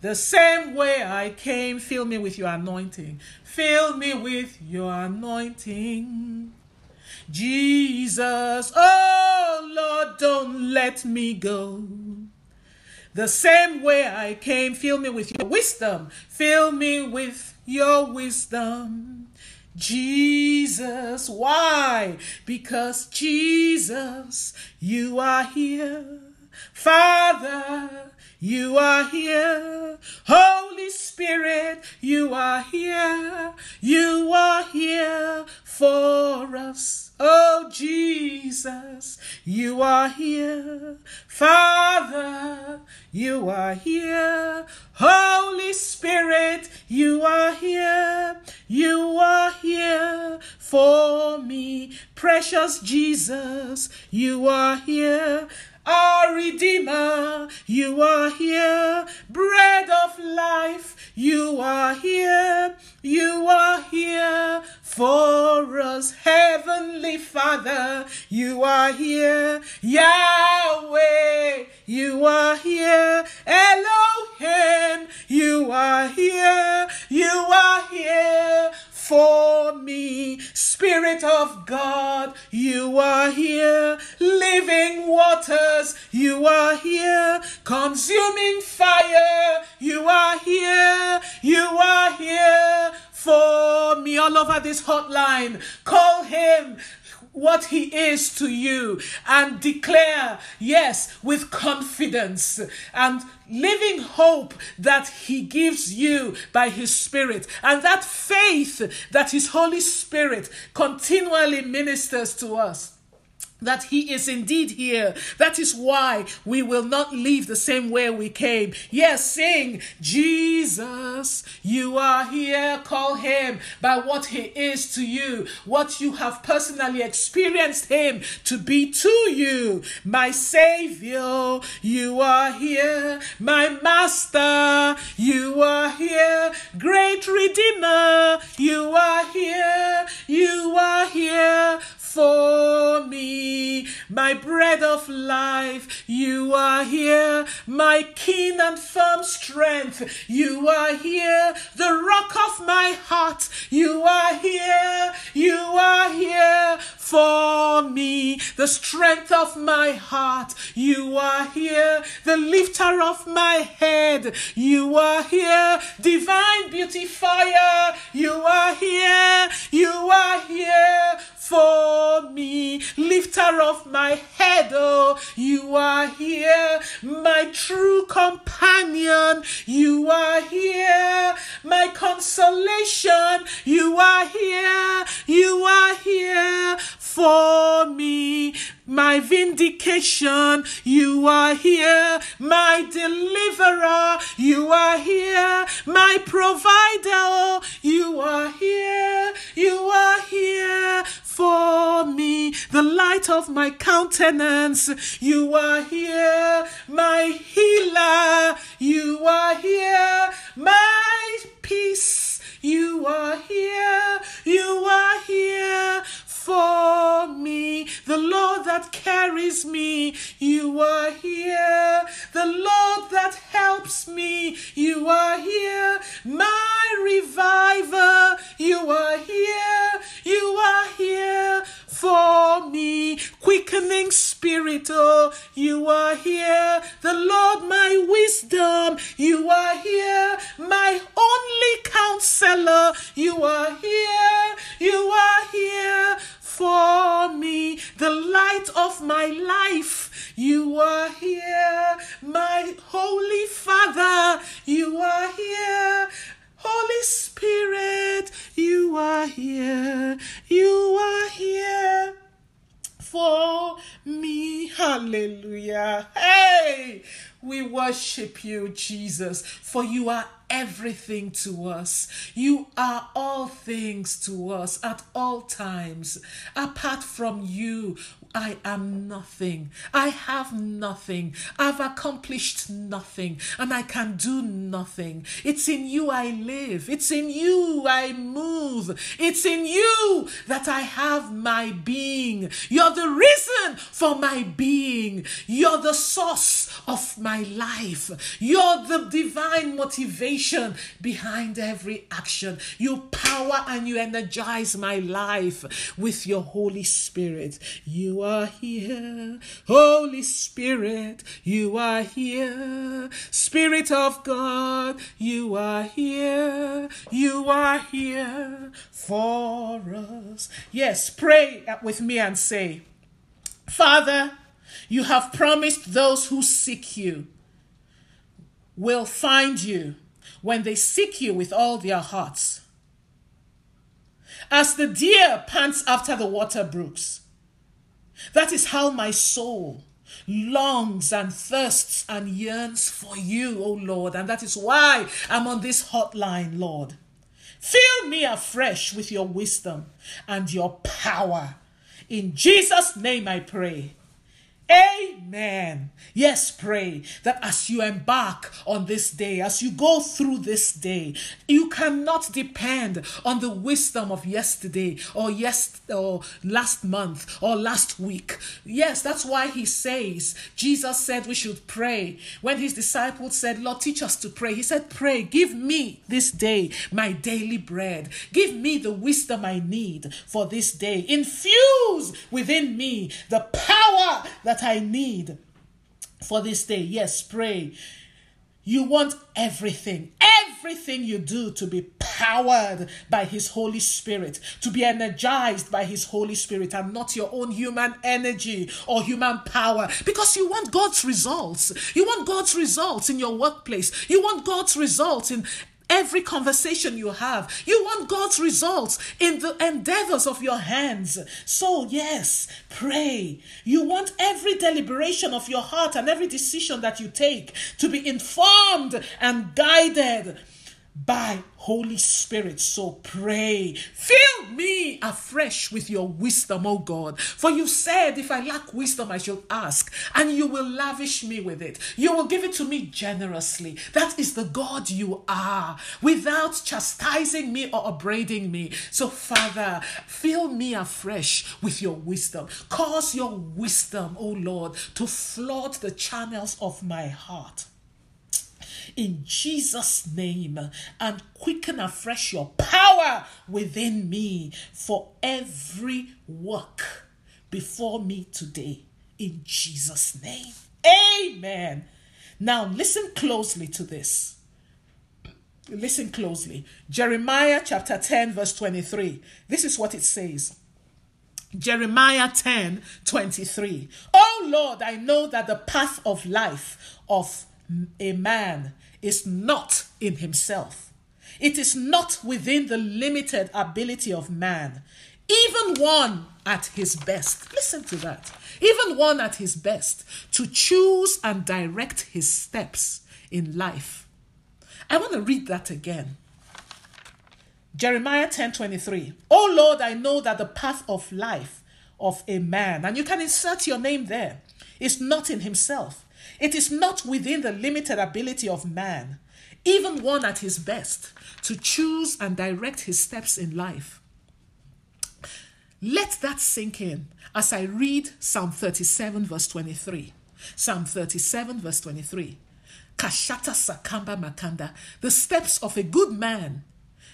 The same way I came, fill me with your anointing. Fill me with your anointing. Jesus, oh Lord, don't let me go the same way I came. Fill me with your wisdom. Fill me with your wisdom. Jesus. Why? Because Jesus, you are here. Father, you are here. Holy Spirit, you are here. You are here for us. Oh, Jesus, you are here. Father, you are here. Holy Spirit, you are here. You are here for me. Precious Jesus, you are here. Our Redeemer, you are here. Bread of life, you are here. You are here for us. Heavenly Father, you are here. Yahweh, you are here. Elohim, you are here. You are here for me. Spirit of God, you are here. Living waters, you are here. Consuming fire, you are here. You are here for me all over this hotline. Call him what he is to you and declare, yes, with confidence and living hope that he gives you by his spirit and that faith that his Holy Spirit continually ministers to us that he is indeed here. That is why we will not leave the same way we came. Yes, sing, Jesus, you are here. Call him by what he is to you, what you have personally experienced him to be to you. My Savior, you are here. My Master, you are here. Great Redeemer, you are here. You are here for me. My bread of life, you are here. My keen and firm strength, you are here. The rock of my heart, you are here. You are here for me. The strength of my heart, you are here. The lifter of my head, you are here. Divine beautifier, you are here. You are here for me. Lifter of my head, oh, you are here. My true companion, you are here. My consolation, you are here. You are here for me. My vindication, you are here. My deliverer, you are here. My provider, you are here. You are here for me, the light of my countenance. You are here, my healer. You are here, my peace. You are here, you are here for me. The Lord that carries me, you are here. The Lord that helps me, you are here. My reviver, you are here. Jesus, for you are everything to us. You are all things to us at all times. Apart from you, I am nothing. I have nothing. I've accomplished nothing and I can do nothing. It's in you I live. It's in you I move. It's in you that I have my being. You're the reason for my being. You're the source of my life. You're the divine motivation behind every action. You power and you energize my life with your Holy Spirit. You are here. Holy Spirit, you are here. Spirit of God, you are here. You are here for us. Yes, pray with me and say, Father, you have promised those who seek you will find you when they seek you with all their hearts. As the deer pants after the water brooks, that is how my soul longs and thirsts and yearns for you, O Lord. And that is why I'm on this hotline, Lord. Fill me afresh with your wisdom and your power. In Jesus' name I pray. Amen. Yes, pray that as you embark on this day, as you go through this day, you cannot depend on the wisdom of yesterday or yes or last month or last week. Yes, that's why he says, Jesus said we should pray. When his disciples said, Lord, teach us to pray, he said, Pray, give me this day my daily bread. Give me the wisdom I need for this day. Infuse within me the power that that I need for this day. Yes, pray. You want everything, everything you do to be powered by His Holy Spirit, to be energized by His Holy Spirit, and not your own human energy or human power. Because you want God's results. You want God's results in your workplace. You want God's results in every conversation you have. You want God's results in the endeavors of your hands. So, yes, pray. You want every deliberation of your heart and every decision that you take to be informed and guided by Holy Spirit. So pray. Fill me afresh with your wisdom, O God. For you said, if I lack wisdom, I shall ask, and you will lavish me with it. You will give it to me generously. That is the God you are, without chastising me or upbraiding me. So, Father, fill me afresh with your wisdom. Cause your wisdom, O Lord, to flood the channels of my heart in Jesus' name and quicken afresh your power within me for every work before me today. In Jesus' name. Amen. Now, listen closely to this. Listen closely. Jeremiah chapter 10, verse 23. This is what it says. Jeremiah 10 23. Oh Lord, I know that the path of life of a man is not in himself. It is not within the limited ability of man. Even one at his best, listen to that, even one at his best to choose and direct his steps in life. I want to read that again. Jeremiah 10 23. Oh Lord, I know that the path of life of a man, and you can insert your name there, is not in himself. It is not within the limited ability of man, even one at his best, to choose and direct his steps in life. Let that sink in as I read Psalm 37, verse 23. Psalm 37, verse 23. Kashata Sakamba Makanda. The steps of a good man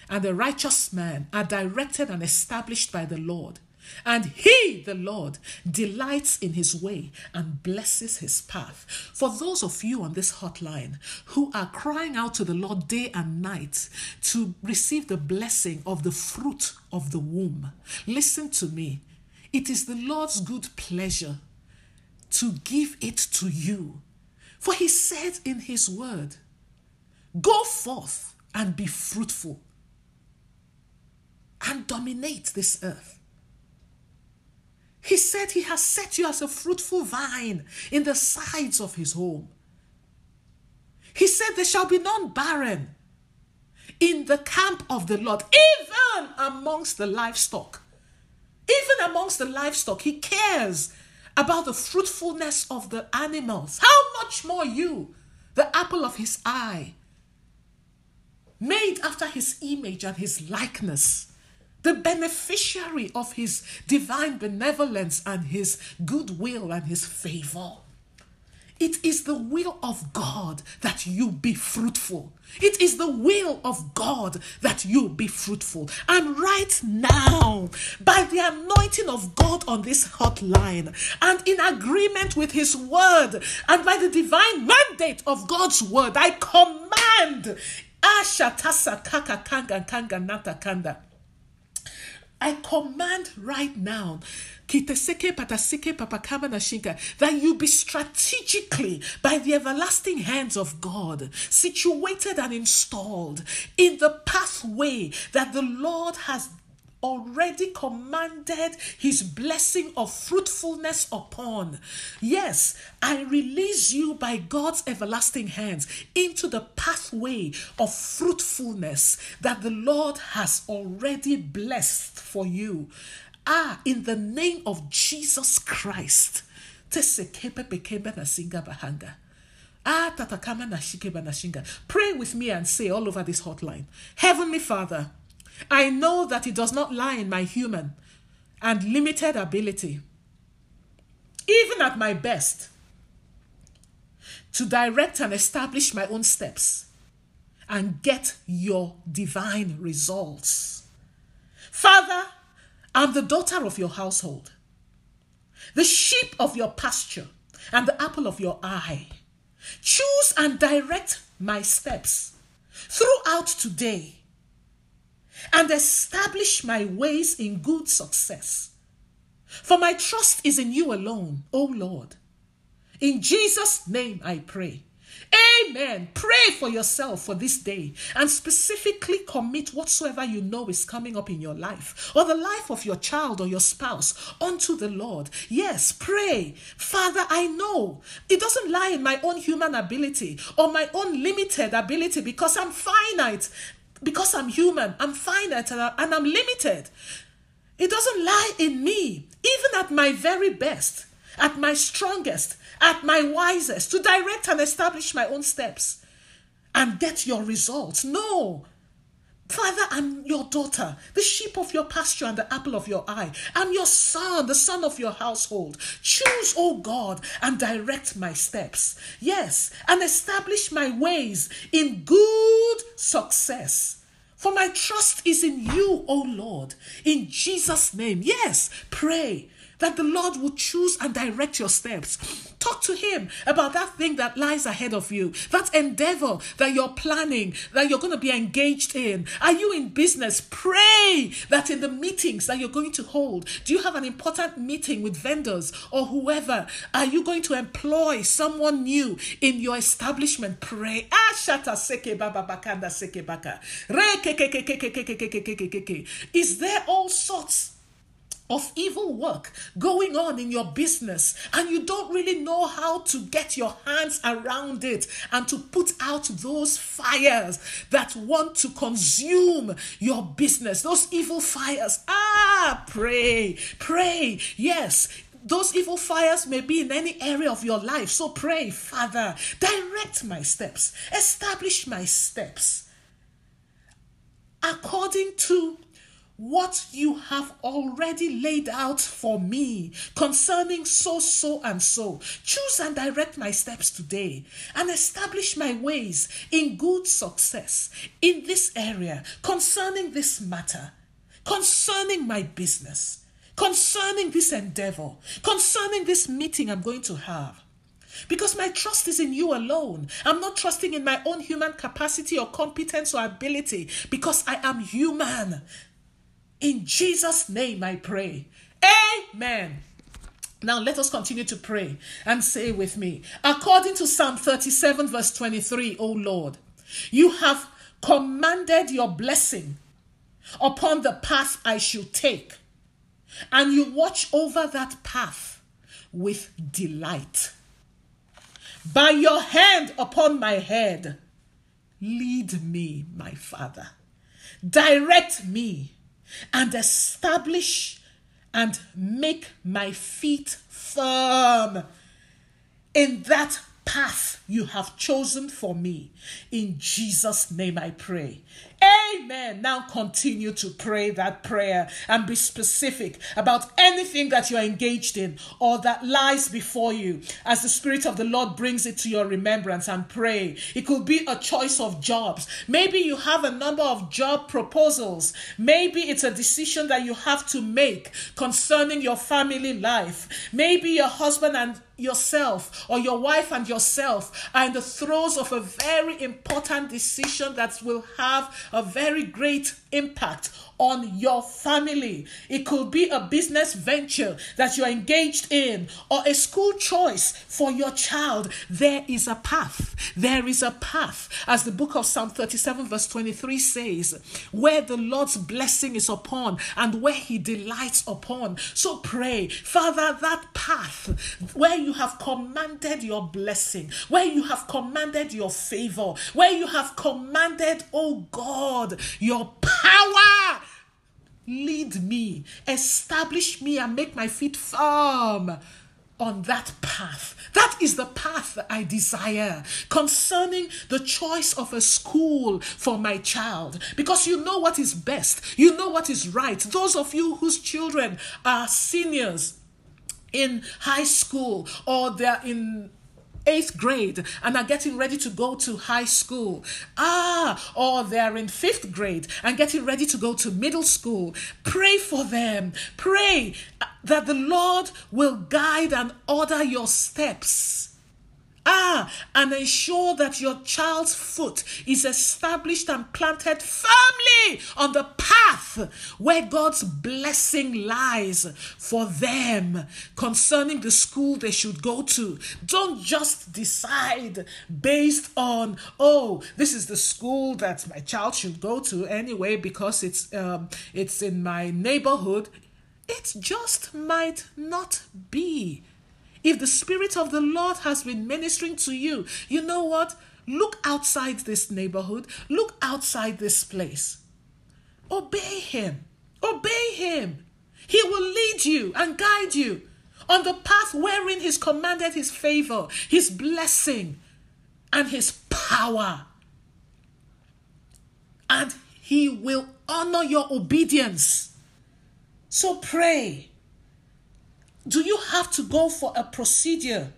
and a righteous man are directed and established by the Lord. And he, the Lord, delights in his way and blesses his path. For those of you on this hotline who are crying out to the Lord day and night to receive the blessing of the fruit of the womb, listen to me. It is the Lord's good pleasure to give it to you. For he said in his word, Go forth and be fruitful and dominate this earth. He said he has set you as a fruitful vine in the sides of his home. He said there shall be none barren in the camp of the Lord, even amongst the livestock. Even amongst the livestock, he cares about the fruitfulness of the animals. How much more you, the apple of his eye, made after his image and his likeness the beneficiary of his divine benevolence and his goodwill and his favor. It is the will of God that you be fruitful. It is the will of God that you be fruitful. And right now, by the anointing of God on this hotline, and in agreement with His word, and by the divine mandate of God's word, I command. Ashatasa kaka kanga kanga nata kanda. I command right now that you be strategically by the everlasting hands of God situated and installed in the pathway that the Lord has already commanded his blessing of fruitfulness upon. Yes, I release you by God's everlasting hands into the pathway of fruitfulness that the Lord has already blessed for you. Ah, in the name of Jesus Christ. Ah, Pray with me and say all over this hotline Heavenly Father, I know that it does not lie in my human and limited ability, even at my best, to direct and establish my own steps and get your divine results. Father, I'm the daughter of your household, the sheep of your pasture, and the apple of your eye. Choose and direct my steps throughout today and establish my ways in good success. For my trust is in you alone, O Lord. In Jesus' name I pray. Amen. Pray for yourself for this day and specifically commit whatsoever you know is coming up in your life or the life of your child or your spouse unto the Lord. Yes, pray. Father, I know it doesn't lie in my own human ability or my own limited ability because I'm finite because I'm human, I'm finite and I'm limited. It doesn't lie in me, even at my very best, at my strongest, at my wisest, to direct and establish my own steps and get your results. No, Father, I'm your daughter, the sheep of your pasture and the apple of your eye. I'm your son, the son of your household. Choose, O God, and direct my steps. Yes, and establish my ways in good success. For my trust is in you, O Lord. In Jesus' name. Yes, pray that the Lord will choose and direct your steps. Talk to Him about that thing that lies ahead of you, that endeavor that you're planning, that you're going to be engaged in. Are you in business? Pray that in the meetings that you're going to hold, do you have an important meeting with vendors or whoever? Are you going to employ someone new in your establishment? Pray. Is there all sorts of evil work going on in your business and you don't really know how to get your hands around it and to put out those fires that want to consume your business, those evil fires. Ah, pray, pray. Yes, those evil fires may be in any area of your life. So pray, Father, direct my steps, establish my steps according to what you have already laid out for me concerning so, so, and so. Choose and direct my steps today and establish my ways in good success in this area concerning this matter, concerning my business, concerning this endeavor, concerning this meeting I'm going to have. Because my trust is in you alone. I'm not trusting in my own human capacity or competence or ability because I am human. In Jesus' name I pray. Amen. Now let us continue to pray and say with me, according to Psalm 37, verse 23, O Lord, you have commanded your blessing upon the path I should take, and you watch over that path with delight. By your hand upon my head, lead me, my Father. Direct me and establish and make my feet firm in that path you have chosen for me. In Jesus' name I pray. Amen. Now continue to pray that prayer and be specific about anything that you're engaged in or that lies before you as the Spirit of the Lord brings it to your remembrance and pray. It could be a choice of jobs. Maybe you have a number of job proposals. Maybe it's a decision that you have to make concerning your family life. Maybe your husband and yourself or your wife and yourself are in the throes of a very important decision that will have a very great impact on your family. It could be a business venture that you're engaged in or a school choice for your child. There is a path. There is a path. As the book of Psalm 37, verse 23 says, where the Lord's blessing is upon and where he delights upon. So pray, Father, that path where you have commanded your blessing, where you have commanded your favor, where you have commanded, oh God, your power Lead me, establish me, and make my feet firm on that path. That is the path I desire concerning the choice of a school for my child. Because you know what is best, you know what is right. Those of you whose children are seniors in high school or they're in eighth grade and are getting ready to go to high school. Ah, or they're in fifth grade and getting ready to go to middle school. Pray for them. Pray that the Lord will guide and order your steps Ah, and ensure that your child's foot is established and planted firmly on the path where God's blessing lies for them concerning the school they should go to. Don't just decide based on, oh, this is the school that my child should go to anyway because it's um, it's in my neighborhood. It just might not be if the Spirit of the Lord has been ministering to you, you know what? Look outside this neighborhood, look outside this place. Obey Him. Obey Him. He will lead you and guide you on the path wherein He's commanded His favor, His blessing, and His power. And He will honor your obedience. So pray. Do you have to go for a procedure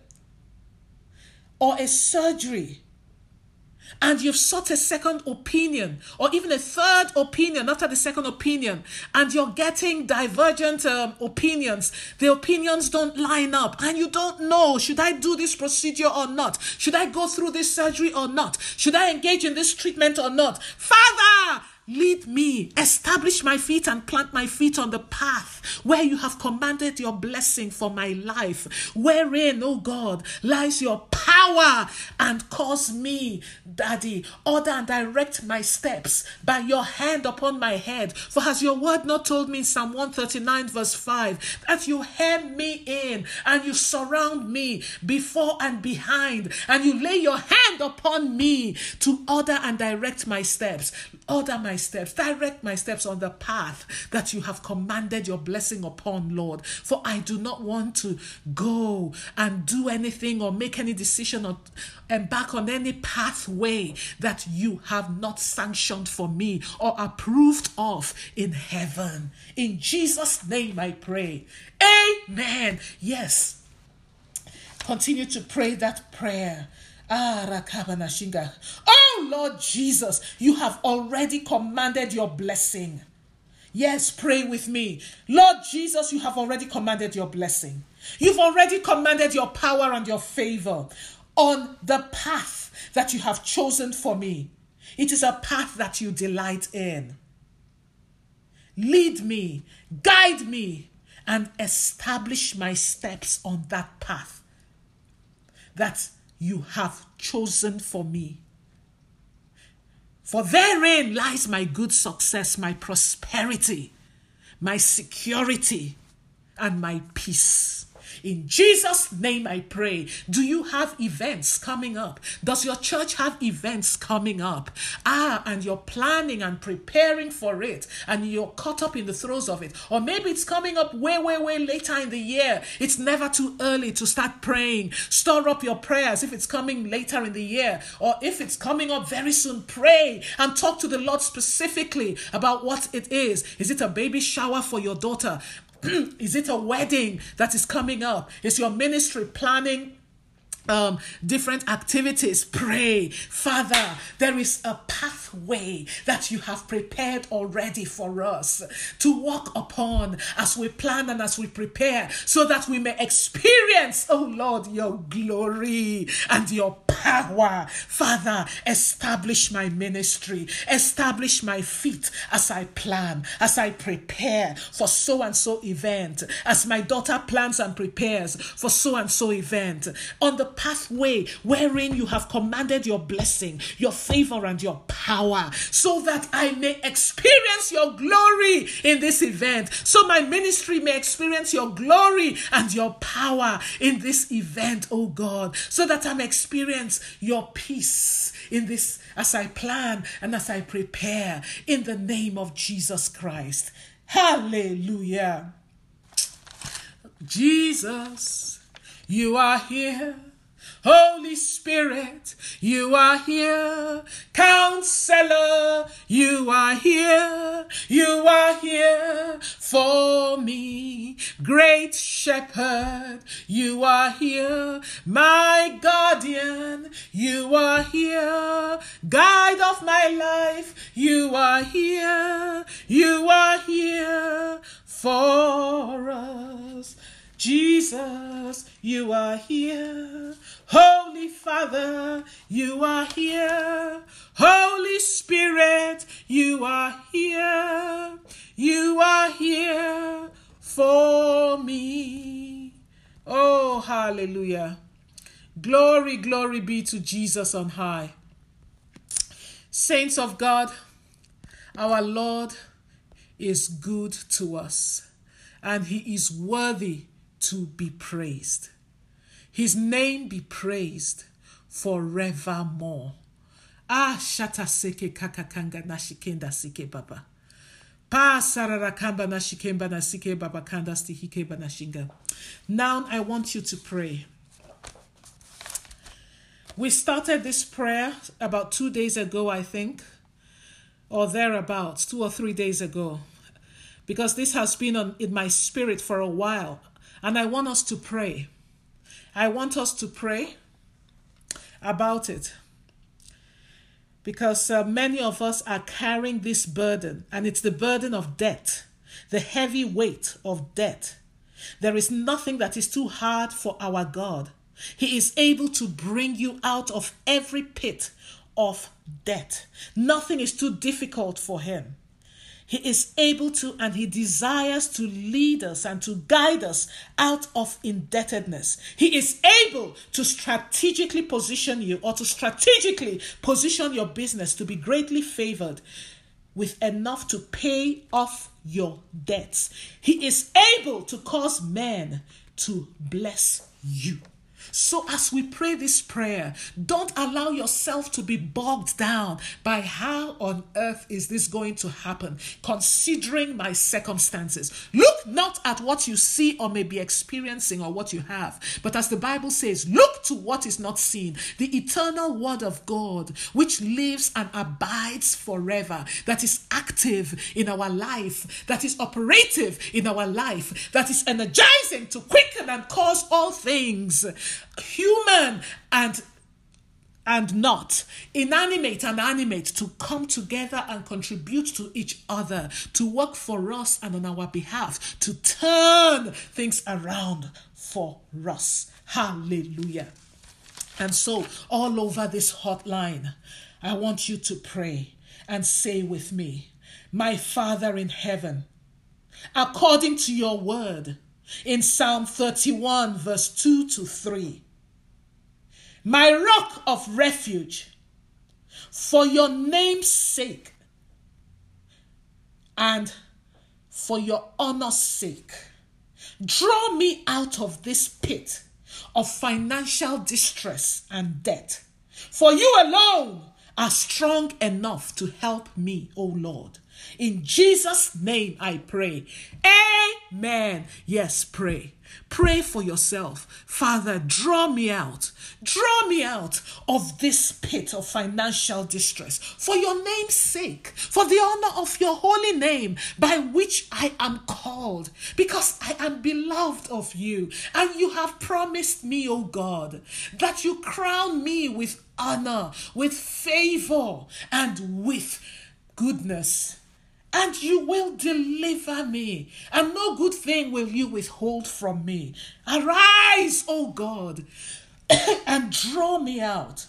or a surgery? and you've sought a second opinion or even a third opinion after the second opinion, and you're getting divergent um, opinions, the opinions don't line up, and you don't know should I do this procedure or not? Should I go through this surgery or not? Should I engage in this treatment or not? Father, Lead me, establish my feet and plant my feet on the path where you have commanded your blessing for my life, wherein, oh God, lies your power and cause me, Daddy, order and direct my steps by your hand upon my head. For has your word not told me in Psalm 139, verse 5, that you hem me in and you surround me before and behind, and you lay your hand upon me to order and direct my steps? Order my steps, direct my steps on the path that you have commanded your blessing upon, Lord. For I do not want to go and do anything or make any decision or embark on any pathway that you have not sanctioned for me or approved of in heaven. In Jesus' name I pray. Amen. Yes. Continue to pray that prayer. Oh, Lord Jesus, you have already commanded your blessing. Yes, pray with me. Lord Jesus, you have already commanded your blessing. You've already commanded your power and your favor on the path that you have chosen for me. It is a path that you delight in. Lead me, guide me, and establish my steps on that path that you have chosen for me. For therein lies my good success, my prosperity, my security, and my peace. In Jesus' name I pray. Do you have events coming up? Does your church have events coming up? Ah, and you're planning and preparing for it, and you're caught up in the throes of it. Or maybe it's coming up way, way, way later in the year. It's never too early to start praying. Store up your prayers if it's coming later in the year, or if it's coming up very soon, pray and talk to the Lord specifically about what it is. Is it a baby shower for your daughter? is it a wedding that is coming up? Is your ministry planning um, different activities, pray. Father, there is a pathway that you have prepared already for us to walk upon as we plan and as we prepare so that we may experience, oh Lord, your glory and your power. Father, establish my ministry, establish my feet as I plan, as I prepare for so and so event, as my daughter plans and prepares for so and so event. On the pathway wherein you have commanded your blessing, your favor, and your power, so that I may experience your glory in this event, so my ministry may experience your glory and your power in this event, oh God, so that I may experience your peace in this as I plan and as I prepare in the name of Jesus Christ. Hallelujah. Jesus, you are here. Holy Spirit, you are here. Counselor, you are here. You are here for me. Great Shepherd, you are here. My guardian, you are here. Guide of my life, you are here. You are here for us. Jesus, you are here. Holy Father, you are here. Holy Spirit, you are here. You are here for me. Oh, hallelujah. Glory, glory be to Jesus on high. Saints of God, our Lord is good to us and he is worthy to be praised. His name be praised forevermore. Ah, shata seke kakakanga nashikenda sike baba. Pa sararakamba nashikemba nasike baba kanda stihike banashinga. Now I want you to pray. We started this prayer about two days ago, I think, or thereabouts, two or three days ago, because this has been on, in my spirit for a while. And I want us to pray. I want us to pray about it because uh, many of us are carrying this burden, and it's the burden of debt, the heavy weight of debt. There is nothing that is too hard for our God. He is able to bring you out of every pit of debt. Nothing is too difficult for Him. He is able to and He desires to lead us and to guide us out of indebtedness. He is able to strategically position you or to strategically position your business to be greatly favored with enough to pay off your debts. He is able to cause men to bless you. So, as we pray this prayer, don't allow yourself to be bogged down by how on earth is this going to happen, considering my circumstances. Look not at what you see or may be experiencing or what you have, but as the Bible says, look to what is not seen, the eternal word of God, which lives and abides forever, that is active in our life, that is operative in our life, that is energizing to quicken and cause all things human and and not inanimate and animate to come together and contribute to each other to work for us and on our behalf to turn things around for us. Hallelujah. And so all over this hotline i want you to pray and say with me my father in heaven according to your word in Psalm 31, verse 2 to 3. My rock of refuge, for your name's sake and for your honor's sake, Draw me out of this pit of financial distress and debt. For you alone are strong enough to help me, O Lord. In Jesus' name I pray. Amen. Yes, pray. Pray for yourself. Father, draw me out. Draw me out of this pit of financial distress for your name's sake, for the honor of your holy name by which I am called, because I am beloved of you. And you have promised me, O God, that you crown me with honor, with favor, and with goodness and you will deliver me, and no good thing will you withhold from me. Arise, O God, and draw me out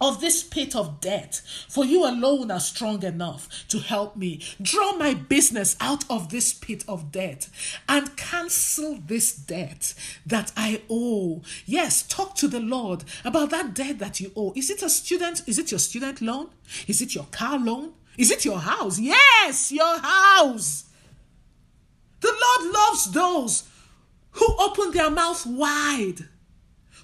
of this pit of debt, for you alone are strong enough to help me. Draw my business out of this pit of debt and cancel this debt that I owe. Yes, talk to the Lord about that debt that you owe. Is it a student? Is it your student loan? Is it your car loan? Is it your house? Yes, your house. The Lord loves those who open their mouth wide,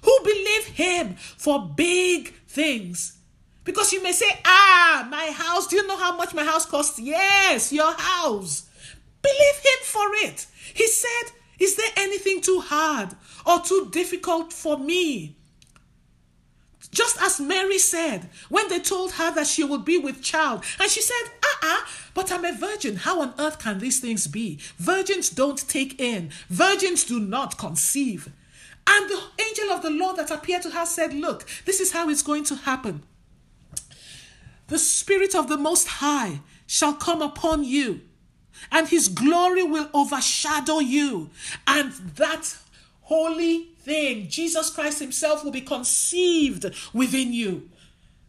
who believe Him for big things. Because you may say, Ah, my house, do you know how much my house costs? Yes, your house. Believe Him for it. He said, Is there anything too hard or too difficult for me? Just as Mary said when they told her that she would be with child. And she said, uh uh but I'm a virgin. How on earth can these things be? Virgins don't take in, virgins do not conceive. And the angel of the Lord that appeared to her said, Look, this is how it's going to happen. The Spirit of the Most High shall come upon you, and his glory will overshadow you. And that holy thing, Jesus Christ Himself, will be conceived within you.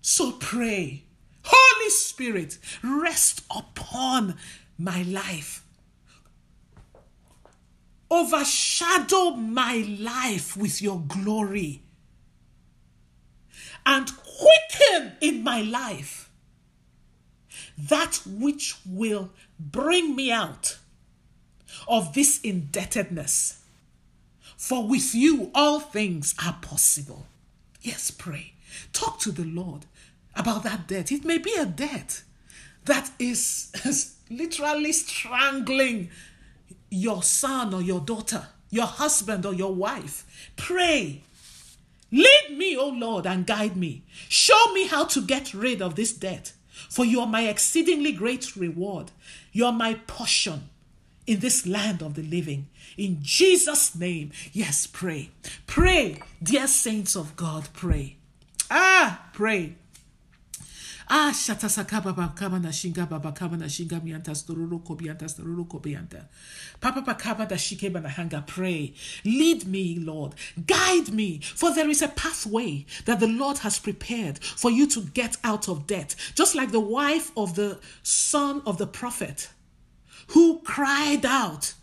So pray. Holy Spirit, rest upon my life. Overshadow my life with your glory. And quicken in my life that which will bring me out of this indebtedness for with you, all things are possible. Yes, pray. Talk to the Lord about that debt. It may be a debt that is, literally strangling your son or your daughter, your husband or your wife. Pray. Lead me, O Lord, and guide me. Show me how to get rid of this debt. For you are my exceedingly great reward. You are my portion in this land of the living. In Jesus' name, yes, pray. Pray, dear saints of God, pray. Ah, pray. Ah, shata sakaba bakaba na shinga baba kaba na shinga mianta stororo kobianta stororo kobianta. Papa bakaba da shikeba na hanga. Pray. Lead me, Lord. Guide me, for there is a pathway that the Lord has prepared for you to get out of debt. Just like the wife of the son of the prophet who cried out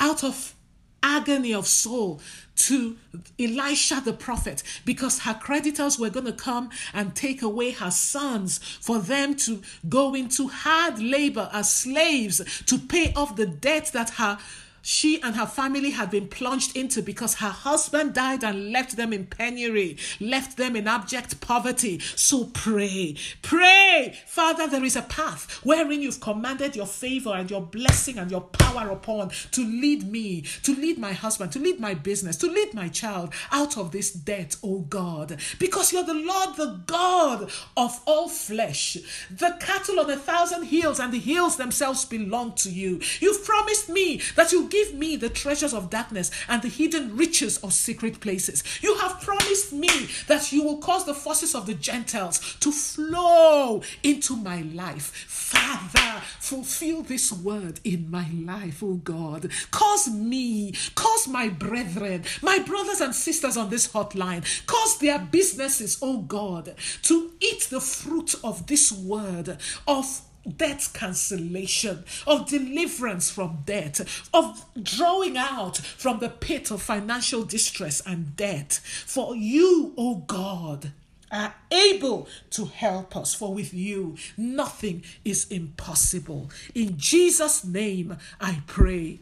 out of agony of soul to Elisha the prophet because her creditors were going to come and take away her sons for them to go into hard labor as slaves to pay off the debt that her she and her family had been plunged into because her husband died and left them in penury, left them in abject poverty. So pray, pray, Father, there is a path wherein you've commanded your favor and your blessing and your power upon to lead me, to lead my husband, to lead my business, to lead my child out of this debt, oh God, because you're the Lord, the God of all flesh. The cattle on a thousand hills and the hills themselves belong to you. You've promised me that you give me the treasures of darkness and the hidden riches of secret places. You have promised me that you will cause the forces of the Gentiles to flow into my life. Father, fulfill this word in my life, oh God. Cause me, cause my brethren, my brothers and sisters on this hotline, cause their businesses, oh God, to eat the fruit of this word of debt cancellation, of deliverance from debt, of drawing out from the pit of financial distress and debt. For you, O oh God, are able to help us, for with you nothing is impossible. In Jesus' name I pray.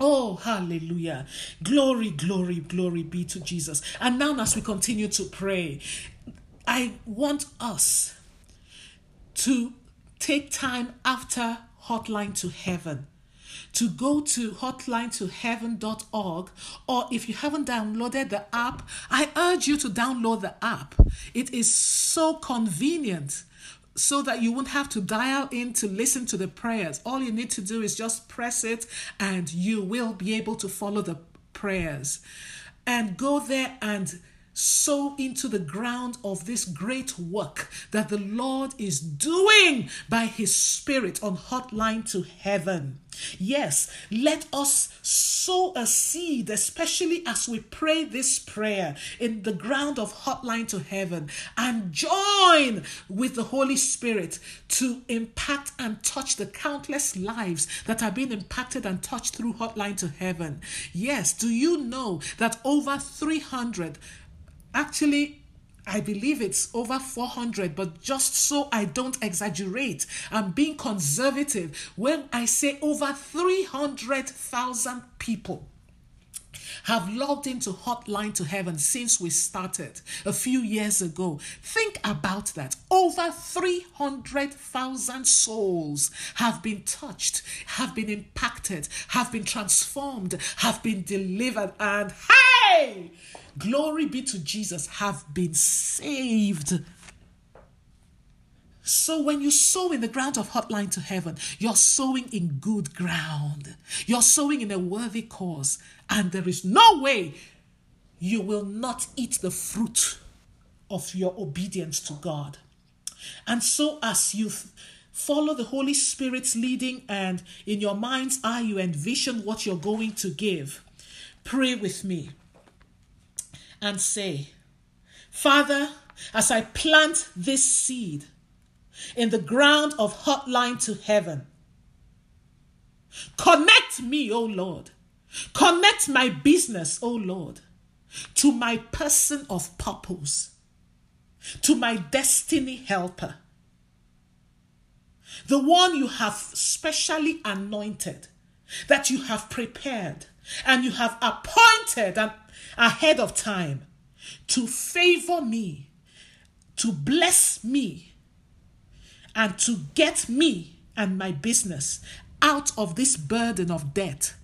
Oh, hallelujah. Glory, glory, glory be to Jesus. And now, as we continue to pray, I want us to take time after Hotline to Heaven to go to hotline2heaven.org or if you haven't downloaded the app, I urge you to download the app. It is so convenient so that you won't have to dial in to listen to the prayers. All you need to do is just press it and you will be able to follow the prayers. And go there and sow into the ground of this great work that the Lord is doing by His Spirit on Hotline to Heaven. Yes, let us sow a seed, especially as we pray this prayer in the ground of Hotline to Heaven, and join with the Holy Spirit to impact and touch the countless lives that are being impacted and touched through Hotline to Heaven. Yes, do you know that over 300 Actually, I believe it's over 400, but just so I don't exaggerate, I'm being conservative when I say over 300,000 people have logged into Hotline to Heaven since we started a few years ago. Think about that. Over 300,000 souls have been touched, have been impacted, have been transformed, have been delivered, and hey! Glory be to Jesus, have been saved. So when you sow in the ground of Hotline to Heaven, you're sowing in good ground. You're sowing in a worthy cause. And there is no way you will not eat the fruit of your obedience to God. And so as you follow the Holy Spirit's leading and in your mind's eye you envision what you're going to give, pray with me and say, Father, as I plant this seed in the ground of hotline to heaven, connect me, O Lord. Connect my business, O Lord, to my person of purpose, to my destiny helper, the one you have specially anointed, that you have prepared, and you have appointed and ahead of time to favor me, to bless me, and to get me and my business out of this burden of debt.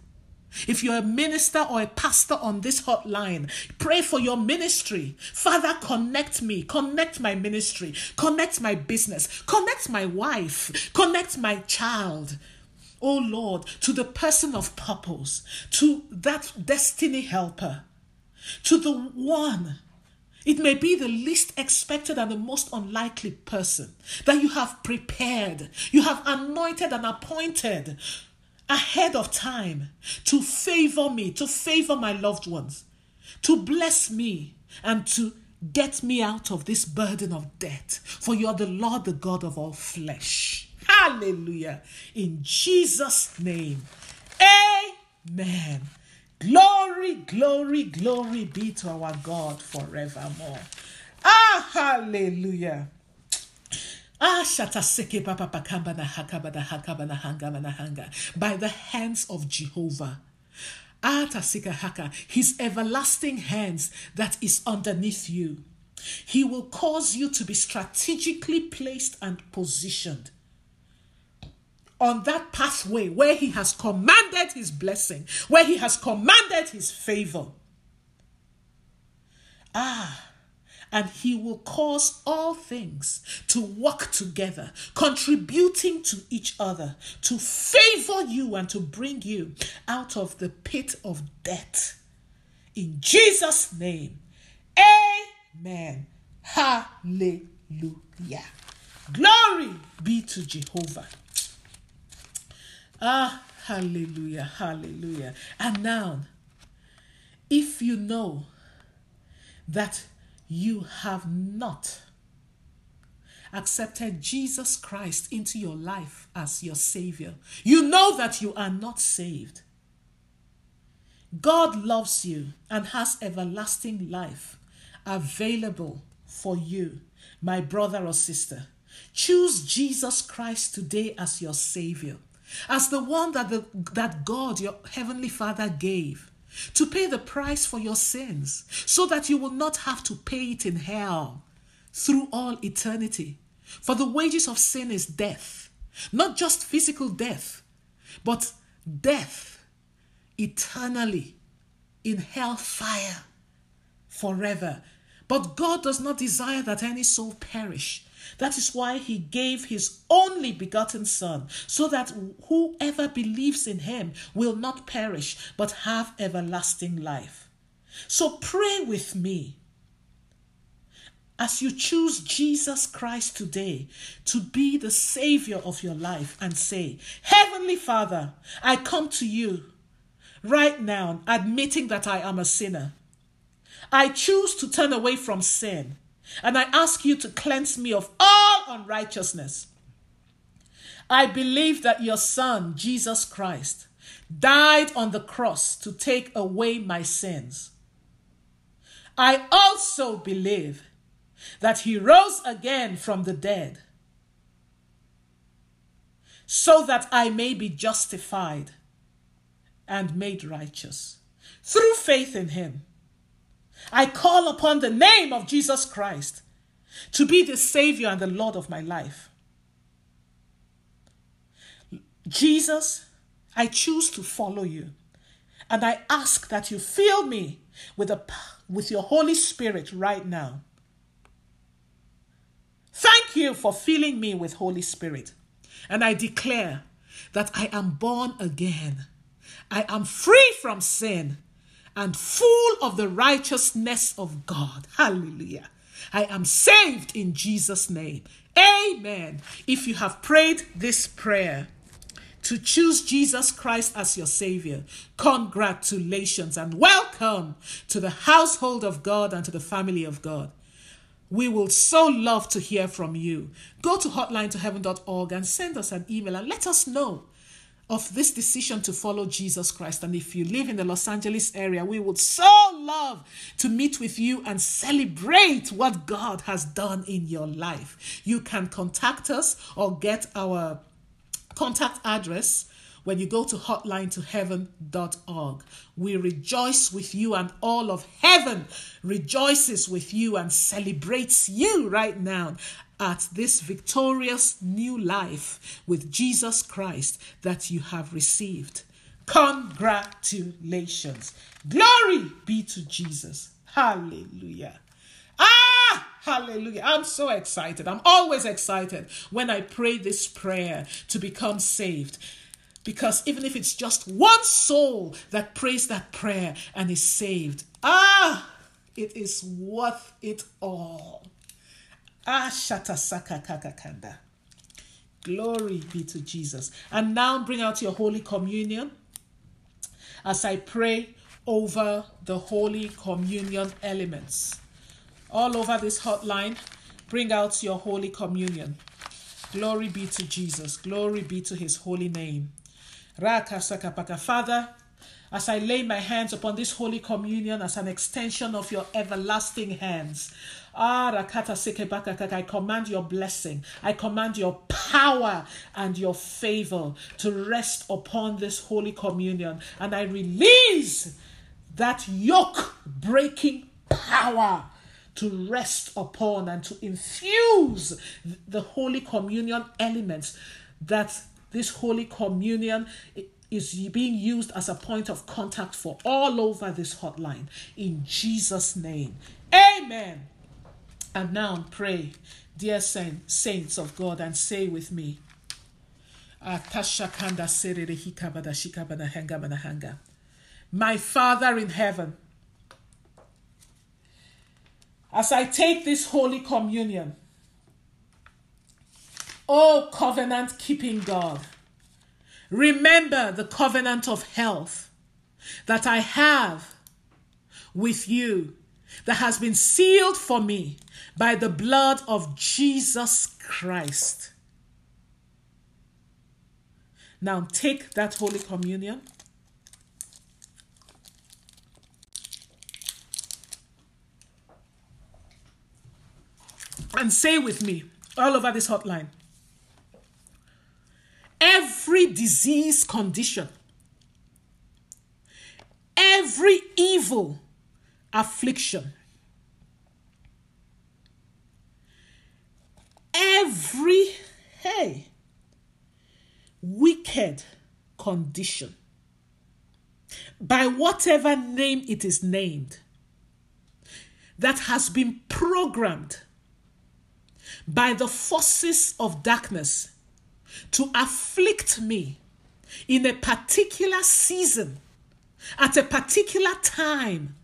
If you're a minister or a pastor on this hotline, pray for your ministry. Father, connect me, connect my ministry, connect my business, connect my wife, connect my child. Oh Lord, to the person of purpose, to that destiny helper to the one. It may be the least expected and the most unlikely person that you have prepared, you have anointed and appointed ahead of time to favor me, to favor my loved ones, to bless me, and to get me out of this burden of debt. For you are the Lord, the God of all flesh. Hallelujah. In Jesus' name. Amen. Glory, glory, glory be to our God forevermore. Ah, hallelujah. Ah, shataseke papa pakamba na hakaba na hakaba na hanga na hanga by the hands of Jehovah. Ah, tasika haka, his everlasting hands that is underneath you. He will cause you to be strategically placed and positioned on that pathway where He has commanded His blessing, where He has commanded His favor. Ah, and He will cause all things to work together, contributing to each other, to favor you and to bring you out of the pit of death. In Jesus' name, Amen. Hallelujah. Glory be to Jehovah. Ah, hallelujah, hallelujah. And now, if you know that you have not accepted Jesus Christ into your life as your Savior, you know that you are not saved. God loves you and has everlasting life available for you, my brother or sister. Choose Jesus Christ today as your Savior. As the one that, the, that God, your heavenly Father, gave to pay the price for your sins so that you will not have to pay it in hell through all eternity. For the wages of sin is death, not just physical death, but death eternally in hell fire forever. But God does not desire that any soul perish. That is why he gave his only begotten Son, so that whoever believes in him will not perish, but have everlasting life. So pray with me as you choose Jesus Christ today to be the Savior of your life and say, Heavenly Father, I come to you right now, admitting that I am a sinner. I choose to turn away from sin, and I ask you to cleanse me of all unrighteousness. I believe that your Son, Jesus Christ, died on the cross to take away my sins. I also believe that he rose again from the dead so that I may be justified and made righteous through faith in him. I call upon the name of Jesus Christ to be the Savior and the Lord of my life. Jesus, I choose to follow you. And I ask that you fill me with, a, with your Holy Spirit right now. Thank you for filling me with Holy Spirit. And I declare that I am born again. I am free from sin and full of the righteousness of God. Hallelujah. I am saved in Jesus' name. Amen. If you have prayed this prayer, to choose Jesus Christ as your Savior. Congratulations and welcome to the household of God and to the family of God. We will so love to hear from you. Go to hotline2heaven.org and send us an email and let us know of this decision to follow Jesus Christ. And if you live in the Los Angeles area, we would so love to meet with you and celebrate what God has done in your life. You can contact us or get our contact address when you go to hotline to heaven.org. We rejoice with you, and all of heaven rejoices with you and celebrates you right now at this victorious new life with Jesus Christ that you have received. Congratulations. Glory be to Jesus. Hallelujah. Ah, hallelujah. I'm so excited. I'm always excited when I pray this prayer to become saved. Because even if it's just one soul that prays that prayer and is saved, ah, it is worth it all. Ashatasakakakakanda. Glory be to Jesus. And now bring out your Holy Communion as I pray over the Holy Communion elements. All over this hotline, bring out your Holy Communion. Glory be to Jesus. Glory be to his holy name. Rakasakapaka. Father, as I lay my hands upon this Holy Communion as an extension of your everlasting hands. I command your blessing. I command your power and your favor to rest upon this Holy Communion. And I release that yoke breaking power to rest upon and to infuse the Holy Communion elements that this Holy Communion is being used as a point of contact for all over this hotline. In Jesus' name. Amen. And now pray, dear saints of God, and say with me. My Father in heaven, as I take this Holy Communion, oh covenant keeping God, remember the covenant of health that I have with you that has been sealed for me by the blood of Jesus Christ. Now take that Holy Communion. And say with me all over this hotline every disease condition, every evil affliction, every, hey, wicked condition, by whatever name it is named, that has been programmed by the forces of darkness to afflict me in a particular season, at a particular time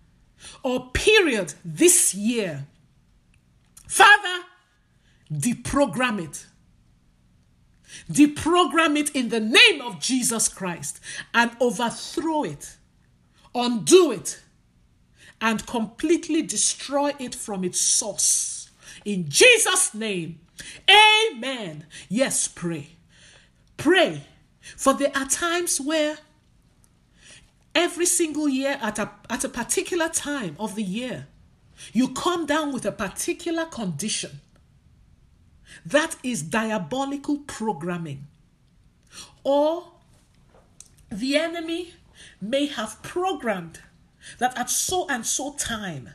or period this year. Father, deprogram it. Deprogram it in the name of Jesus Christ and overthrow it, undo it, and completely destroy it from its source. In Jesus' name, amen. Yes, pray. Pray. For there are times where every single year at a, at a particular time of the year, you come down with a particular condition. That is diabolical programming. Or the enemy may have programmed that at so and so time,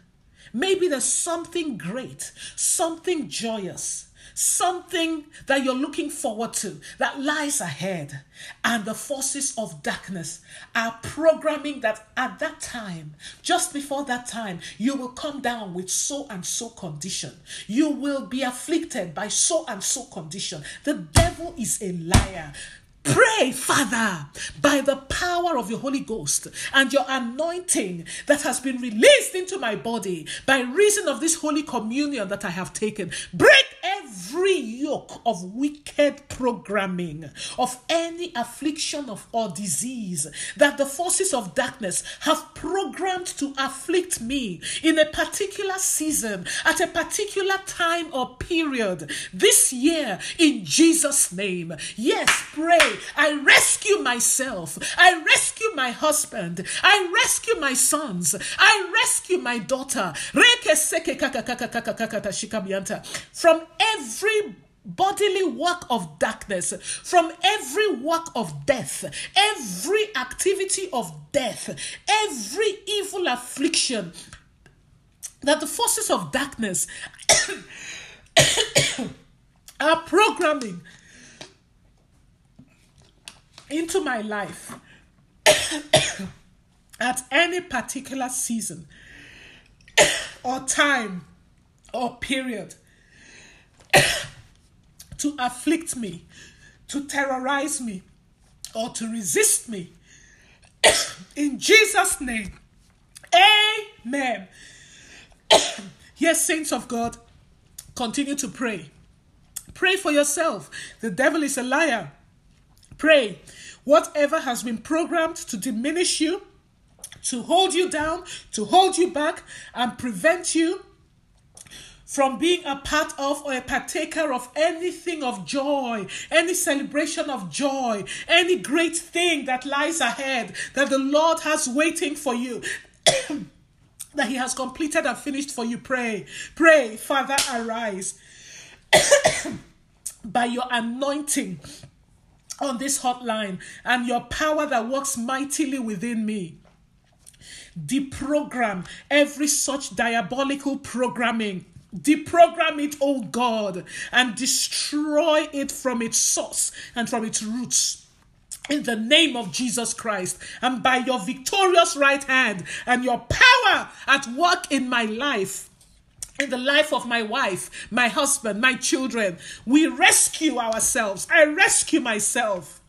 maybe there's something great, something joyous, something that you're looking forward to that lies ahead. And the forces of darkness are programming that at that time, just before that time, you will come down with so and so condition. You will be afflicted by so and so condition. The devil is a liar. Pray, Father, by the power of your Holy Ghost and your anointing that has been released into my body by reason of this Holy Communion that I have taken. Break every yoke of wicked programming, of any affliction of or disease that the forces of darkness have programmed to afflict me in a particular season, at a particular time or period this year in Jesus' name. Yes, pray I rescue myself. I rescue my husband. I rescue my sons. I rescue my daughter. From every bodily work of darkness, from every work of death, every activity of death, every evil affliction that the forces of darkness are programming into my life at any particular season or time or period to afflict me, to terrorize me, or to resist me. In Jesus' name, amen. yes, saints of God, continue to pray. Pray for yourself. The devil is a liar. Pray. Whatever has been programmed to diminish you, to hold you down, to hold you back, and prevent you from being a part of or a partaker of anything of joy, any celebration of joy, any great thing that lies ahead that the Lord has waiting for you. that He has completed and finished for you. Pray, pray, Father, arise by your anointing on this hotline and your power that works mightily within me. Deprogram every such diabolical programming. Deprogram it, oh God, and destroy it from its source and from its roots in the name of Jesus Christ and by your victorious right hand and your power at work in my life in the life of my wife, my husband, my children. We rescue ourselves. I rescue myself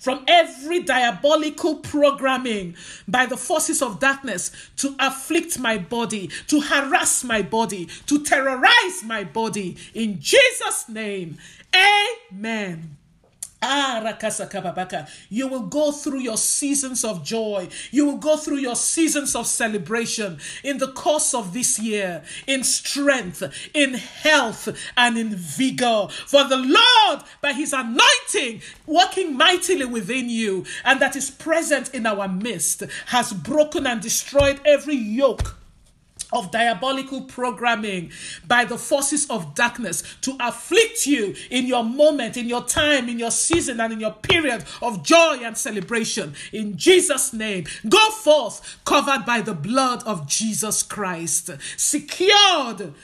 from every diabolical programming by the forces of darkness to afflict my body, to harass my body, to terrorize my body. In Jesus' name, amen. Ah, you will go through your seasons of joy. You will go through your seasons of celebration in the course of this year, in strength, in health, and in vigor. For the Lord, by his anointing, working mightily within you, and that is present in our midst, has broken and destroyed every yoke of diabolical programming by the forces of darkness to afflict you in your moment, in your time, in your season, and in your period of joy and celebration. In Jesus' name, go forth covered by the blood of Jesus Christ, secured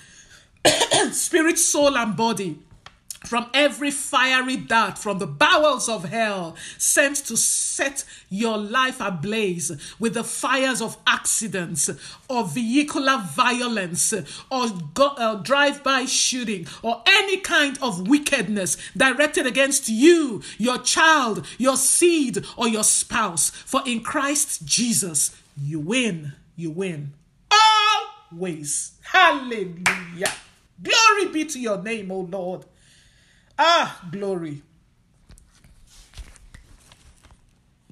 spirit, soul, and body from every fiery dart from the bowels of hell sent to set your life ablaze with the fires of accidents or vehicular violence or uh, drive-by shooting or any kind of wickedness directed against you your child your seed or your spouse. For in christ jesus you win you win always. Hallelujah. Glory be to your name o lord Ah, glory.